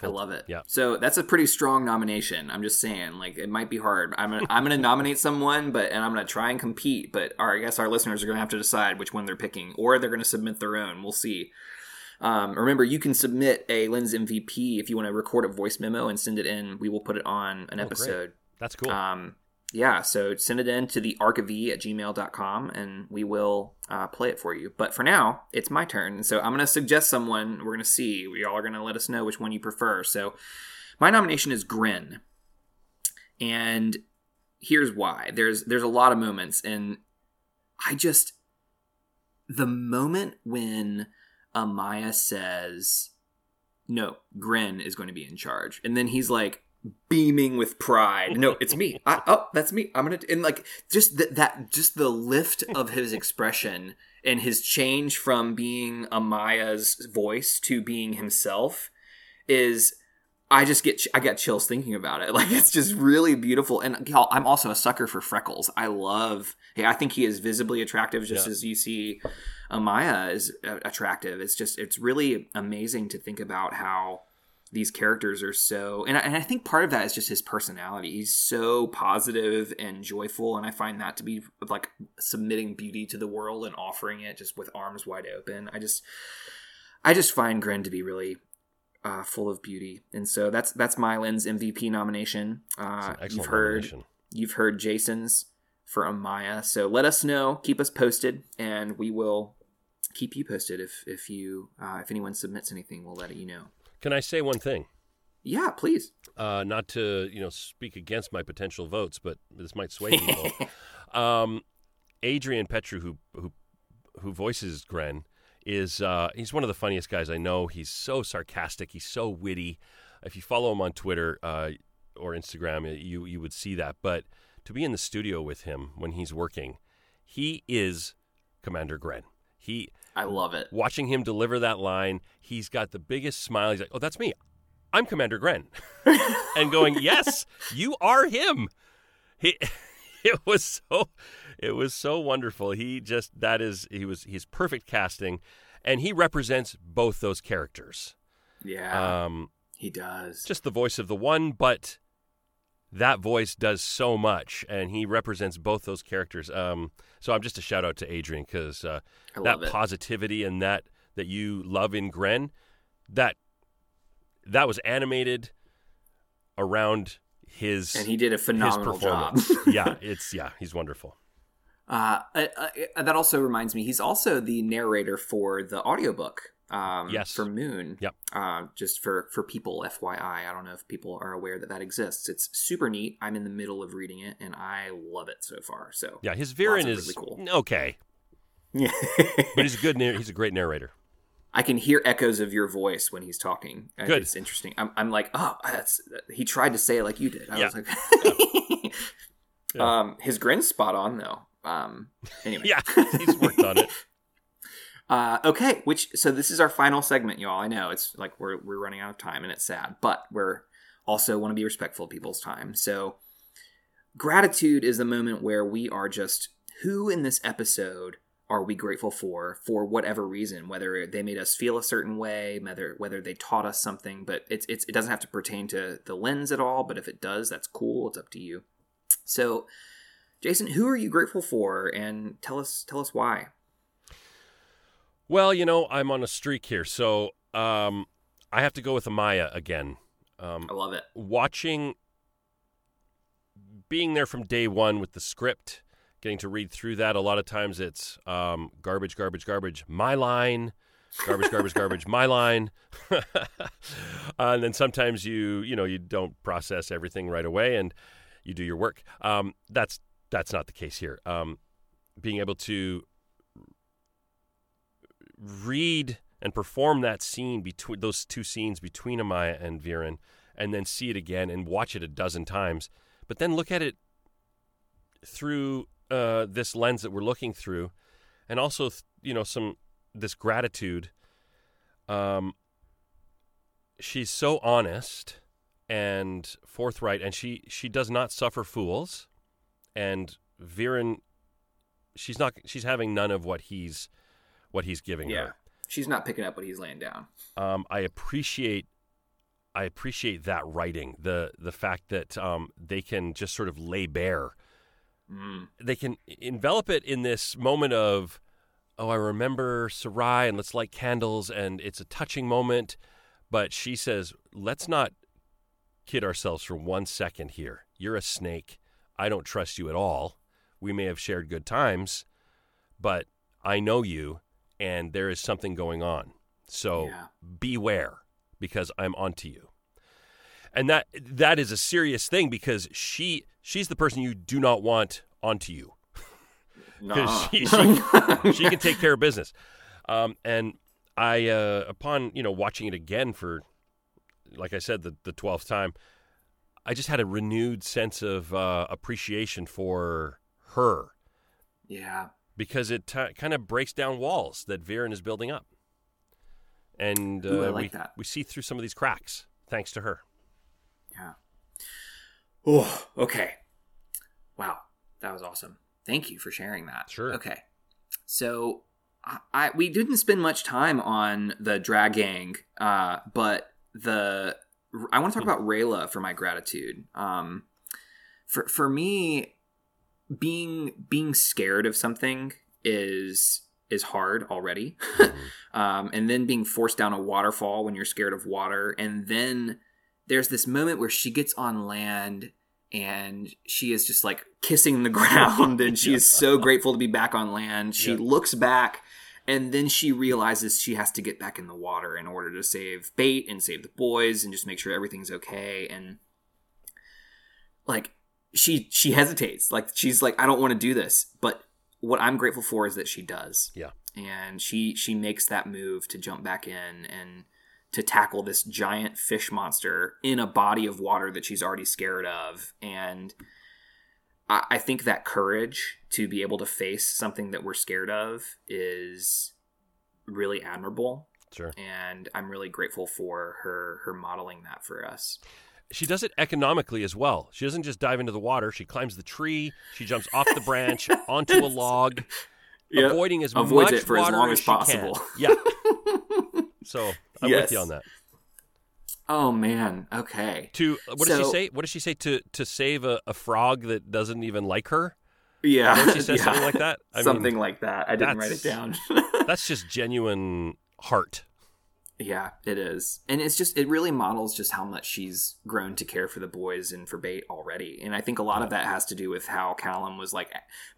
I love it. Yeah. So that's a pretty strong nomination. I'm just saying, like it might be hard. I'm gonna, I'm gonna nominate someone, but and I'm gonna try and compete. But our, I guess our listeners are gonna have to decide which one they're picking, or they're gonna submit their own. We'll see. Um, remember, you can submit a Lens MVP if you want to record a voice memo and send it in. We will put it on an Oh, great. episode. That's cool. Um, yeah, so send it in to the archiv at gmail.com and we will uh, play it for you. But for now, it's my turn. So I'm going to suggest someone. We're going to see. We all are going to let us know which one you prefer. So my nomination is Gren. And here's why. There's there's a lot of moments and I just the moment when Amaya says no, Gren is going to be in charge. And then he's like beaming with pride. No, it's me. I, (laughs) oh, that's me. I'm going to and like just th- that just the lift of his expression and his change from being Amaya's voice to being himself is I just get I got chills thinking about it. (laughs) Like it's just really beautiful. And I'm also a sucker for freckles. I love. Hey, I think he is visibly attractive, just Yeah. as you see Amaya is uh, attractive. It's just it's really amazing to think about how these characters are so and I, and I think part of that is just his personality. He's so positive and joyful and i find that to be like submitting beauty to the world and offering it just with arms wide open. I just i just find gren to be really uh, full of beauty. And so that's that's my lens mvp nomination. Uh, you've heard nomination. you've heard jason's for amaya. So let us know. Keep us posted and we will keep you posted if if you uh, if anyone submits anything we'll let you know Can I say one thing? yeah please Uh, not to you know speak against my potential votes, but this might sway (laughs) people. um, Adrian Petriw, who who who voices Gren, is uh, he's one of the funniest guys I know. He's so sarcastic. He's so witty. If you follow him on Twitter uh, or Instagram, you you would see that. But to be in the studio with him when he's working, he is Commander Gren. He I love it. watching him deliver that line, he's got the biggest smile. He's like, "Oh, that's me. I'm Commander Gren," (laughs) and going, "Yes, you are him." He, (laughs) it was so, it was so wonderful. He just that is he was he's perfect casting, and he represents both those characters. Yeah, Um, he does. just the voice of the one, but that voice does so much, and he represents both those characters. Um, so I'm just a shout out to Adrian because uh, that it. positivity and that that you love in Gren, that that was animated around his and he did a phenomenal job. performance. (laughs) yeah, it's yeah, he's wonderful. Uh, uh, uh, that also reminds me, he's also the narrator for the audiobook. Um, Yes. for Moon. Yep. Uh, just for for people, FYI, I don't know if people are aware that that exists. It's super neat. I'm in the middle of reading it, and I love it so far. So Yeah, his Viren is really cool. okay, yeah, (laughs) but he's a good he's a great narrator. I can hear echoes of your voice when he's talking. Uh, Good. It's interesting. I'm, I'm like, oh, that's. He tried to say it like you did. I Yeah. was like, (laughs) Yeah. (laughs) um, his grin's spot on though. Um, anyway, Yeah, he's worked on it. Uh, okay, which so this is our final segment, y'all. I know it's like we're we're running out of time and it's sad, but we're also want to be respectful of people's time. So, gratitude is the moment where we are just who in this episode are we grateful for for whatever reason whether they made us feel a certain way whether whether they taught us something but it's, it's it doesn't have to pertain to the lens at all but if it does that's cool it's up to you so jason who are you grateful for and tell us tell us why well you know i'm on a streak here so um i have to go with amaya again um i love it watching being there from day one with the script getting to read through that. A lot of times it's um, garbage, garbage, garbage, my line, garbage, garbage, garbage, my line. uh, (laughs) and then sometimes you, you know, you don't process everything right away and you do your work. Um, that's that's not the case here. Um, being able to read and perform that scene between those two scenes between Amaya and Viren, and then see it again and watch it a dozen times, but then look at it through uh, this lens that we're looking through, and also you know some this gratitude. Um, she's so honest and forthright, and she she does not suffer fools, and Viren, she's not she's having none of what he's what he's giving yeah. her. She's not picking up what he's laying down. Um, I appreciate I appreciate that writing the the fact that um, they can just sort of lay bare Mm. They can envelop it in this moment of, oh, I remember Sarai and let's light candles and it's a touching moment. But she says, let's not kid ourselves for one second here. You're a snake. I don't trust you at all. We may have shared good times, but I know you and there is something going on. So yeah. beware because I'm onto you. And that that is a serious thing because she she's the person you do not want onto you (laughs) because she, she, (laughs) she, can take care of business. Um, and I, uh, upon you know watching it again for, like I said, the the twelfth time, I just had a renewed sense of uh, appreciation for her. Yeah, because it t- kind of breaks down walls that Viren is building up, and uh, Ooh, like we that. we see through some of these cracks thanks to her. Yeah. Oh, okay. Wow, that was awesome. Thank you for sharing that. Sure. Okay. So I, I we didn't spend much time on the drag gang, uh, but the I want to talk about Rayla for my gratitude. Um, for for me, being being scared of something is is hard already, (laughs) mm-hmm. um, and then being forced down a waterfall when you're scared of water, and then there's this moment where she gets on land and she is just like kissing the (laughs) ground and she is so grateful to be back on land. She yeah. looks back and then she realizes she has to get back in the water in order to save bait and save the boys and just make sure everything's okay and like she she hesitates like she's like I don't want to do this but what I'm grateful for is that she does. Yeah. And she she makes that move to jump back in and to tackle this giant fish monster in a body of water that she's already scared of. And I, I think that courage to be able to face something that we're scared of is really admirable. Sure. And I'm really grateful for her her modeling that for us. She does it economically as well. She doesn't just dive into the water. She climbs the tree. She jumps off the branch (laughs) onto a log, yep. avoiding as Avoids much it for water as long as, as possible. Yeah. (laughs) so I'm yes. with you on that. Oh man. Okay. To what so, does she say? What does she say to to save a, a frog that doesn't even like her? Yeah. She say (laughs) yeah. something like that? I something mean, like that. I didn't write it down. that's just genuine heart. Yeah, it is. And it's just it really models just how much she's grown to care for the boys and for bait already. And I think a lot of that has to do with how Callum was like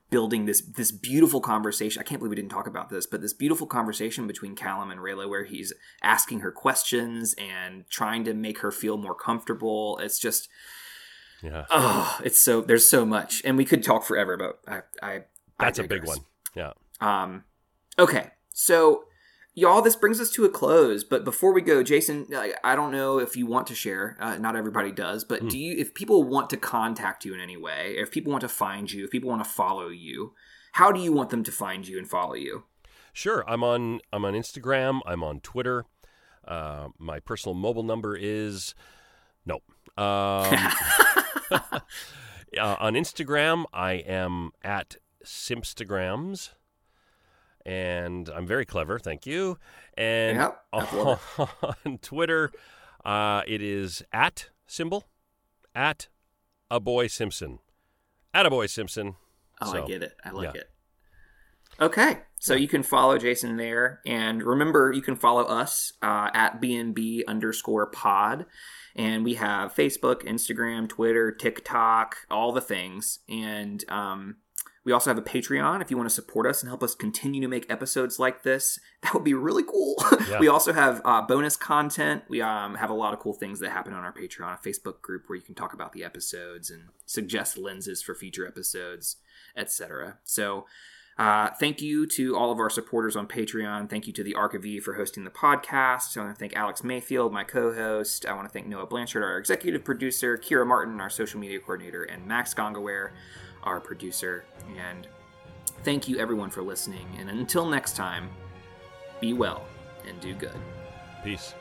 building this this beautiful conversation. I can't believe we didn't talk about this, but this beautiful conversation between Callum and Rayla where he's asking her questions and trying to make her feel more comfortable. It's just yeah. Oh, it's so there's so much. And we could talk forever, but I I That's I a big one. Yeah. Um okay. So y'all this brings us to a close but before we go jason i don't know if you want to share uh, not everybody does but mm. do you if people want to contact you in any way if people want to find you if people want to follow you how do you want them to find you and follow you sure i'm on i'm on instagram i'm on twitter uh, my personal mobile number is no Um, (laughs) (laughs) uh, on Instagram, I am at Simpstagrams, and I'm very clever. Thank you. And Yep, I (laughs) on Twitter, uh, it is at symbol at a boy Simpson, at a boy Simpson. Oh, So, I get it. I like yeah. it. Okay, so you can follow Jason there, and remember, you can follow us uh, at BNB underscore Pod, and we have Facebook, Instagram, Twitter, TikTok, all the things, and um, we also have a Patreon. If you want to support us and help us continue to make episodes like this, (laughs) that would be really cool. Yeah. we also have uh, bonus content. We um, have a lot of cool things that happen on our Patreon, a Facebook group where you can talk about the episodes and suggest lenses for future episodes, etc. So. Uh, thank you to all of our supporters on Patreon. Thank you to the Arc of E for hosting the podcast. I want to thank Alex Mayfield, my co-host. I want to thank Noah Blanchard, our executive producer, Kira Martin, our social media coordinator, and Max Gongaware, our producer. And thank you everyone for listening. And until next time, be well and do good. Peace.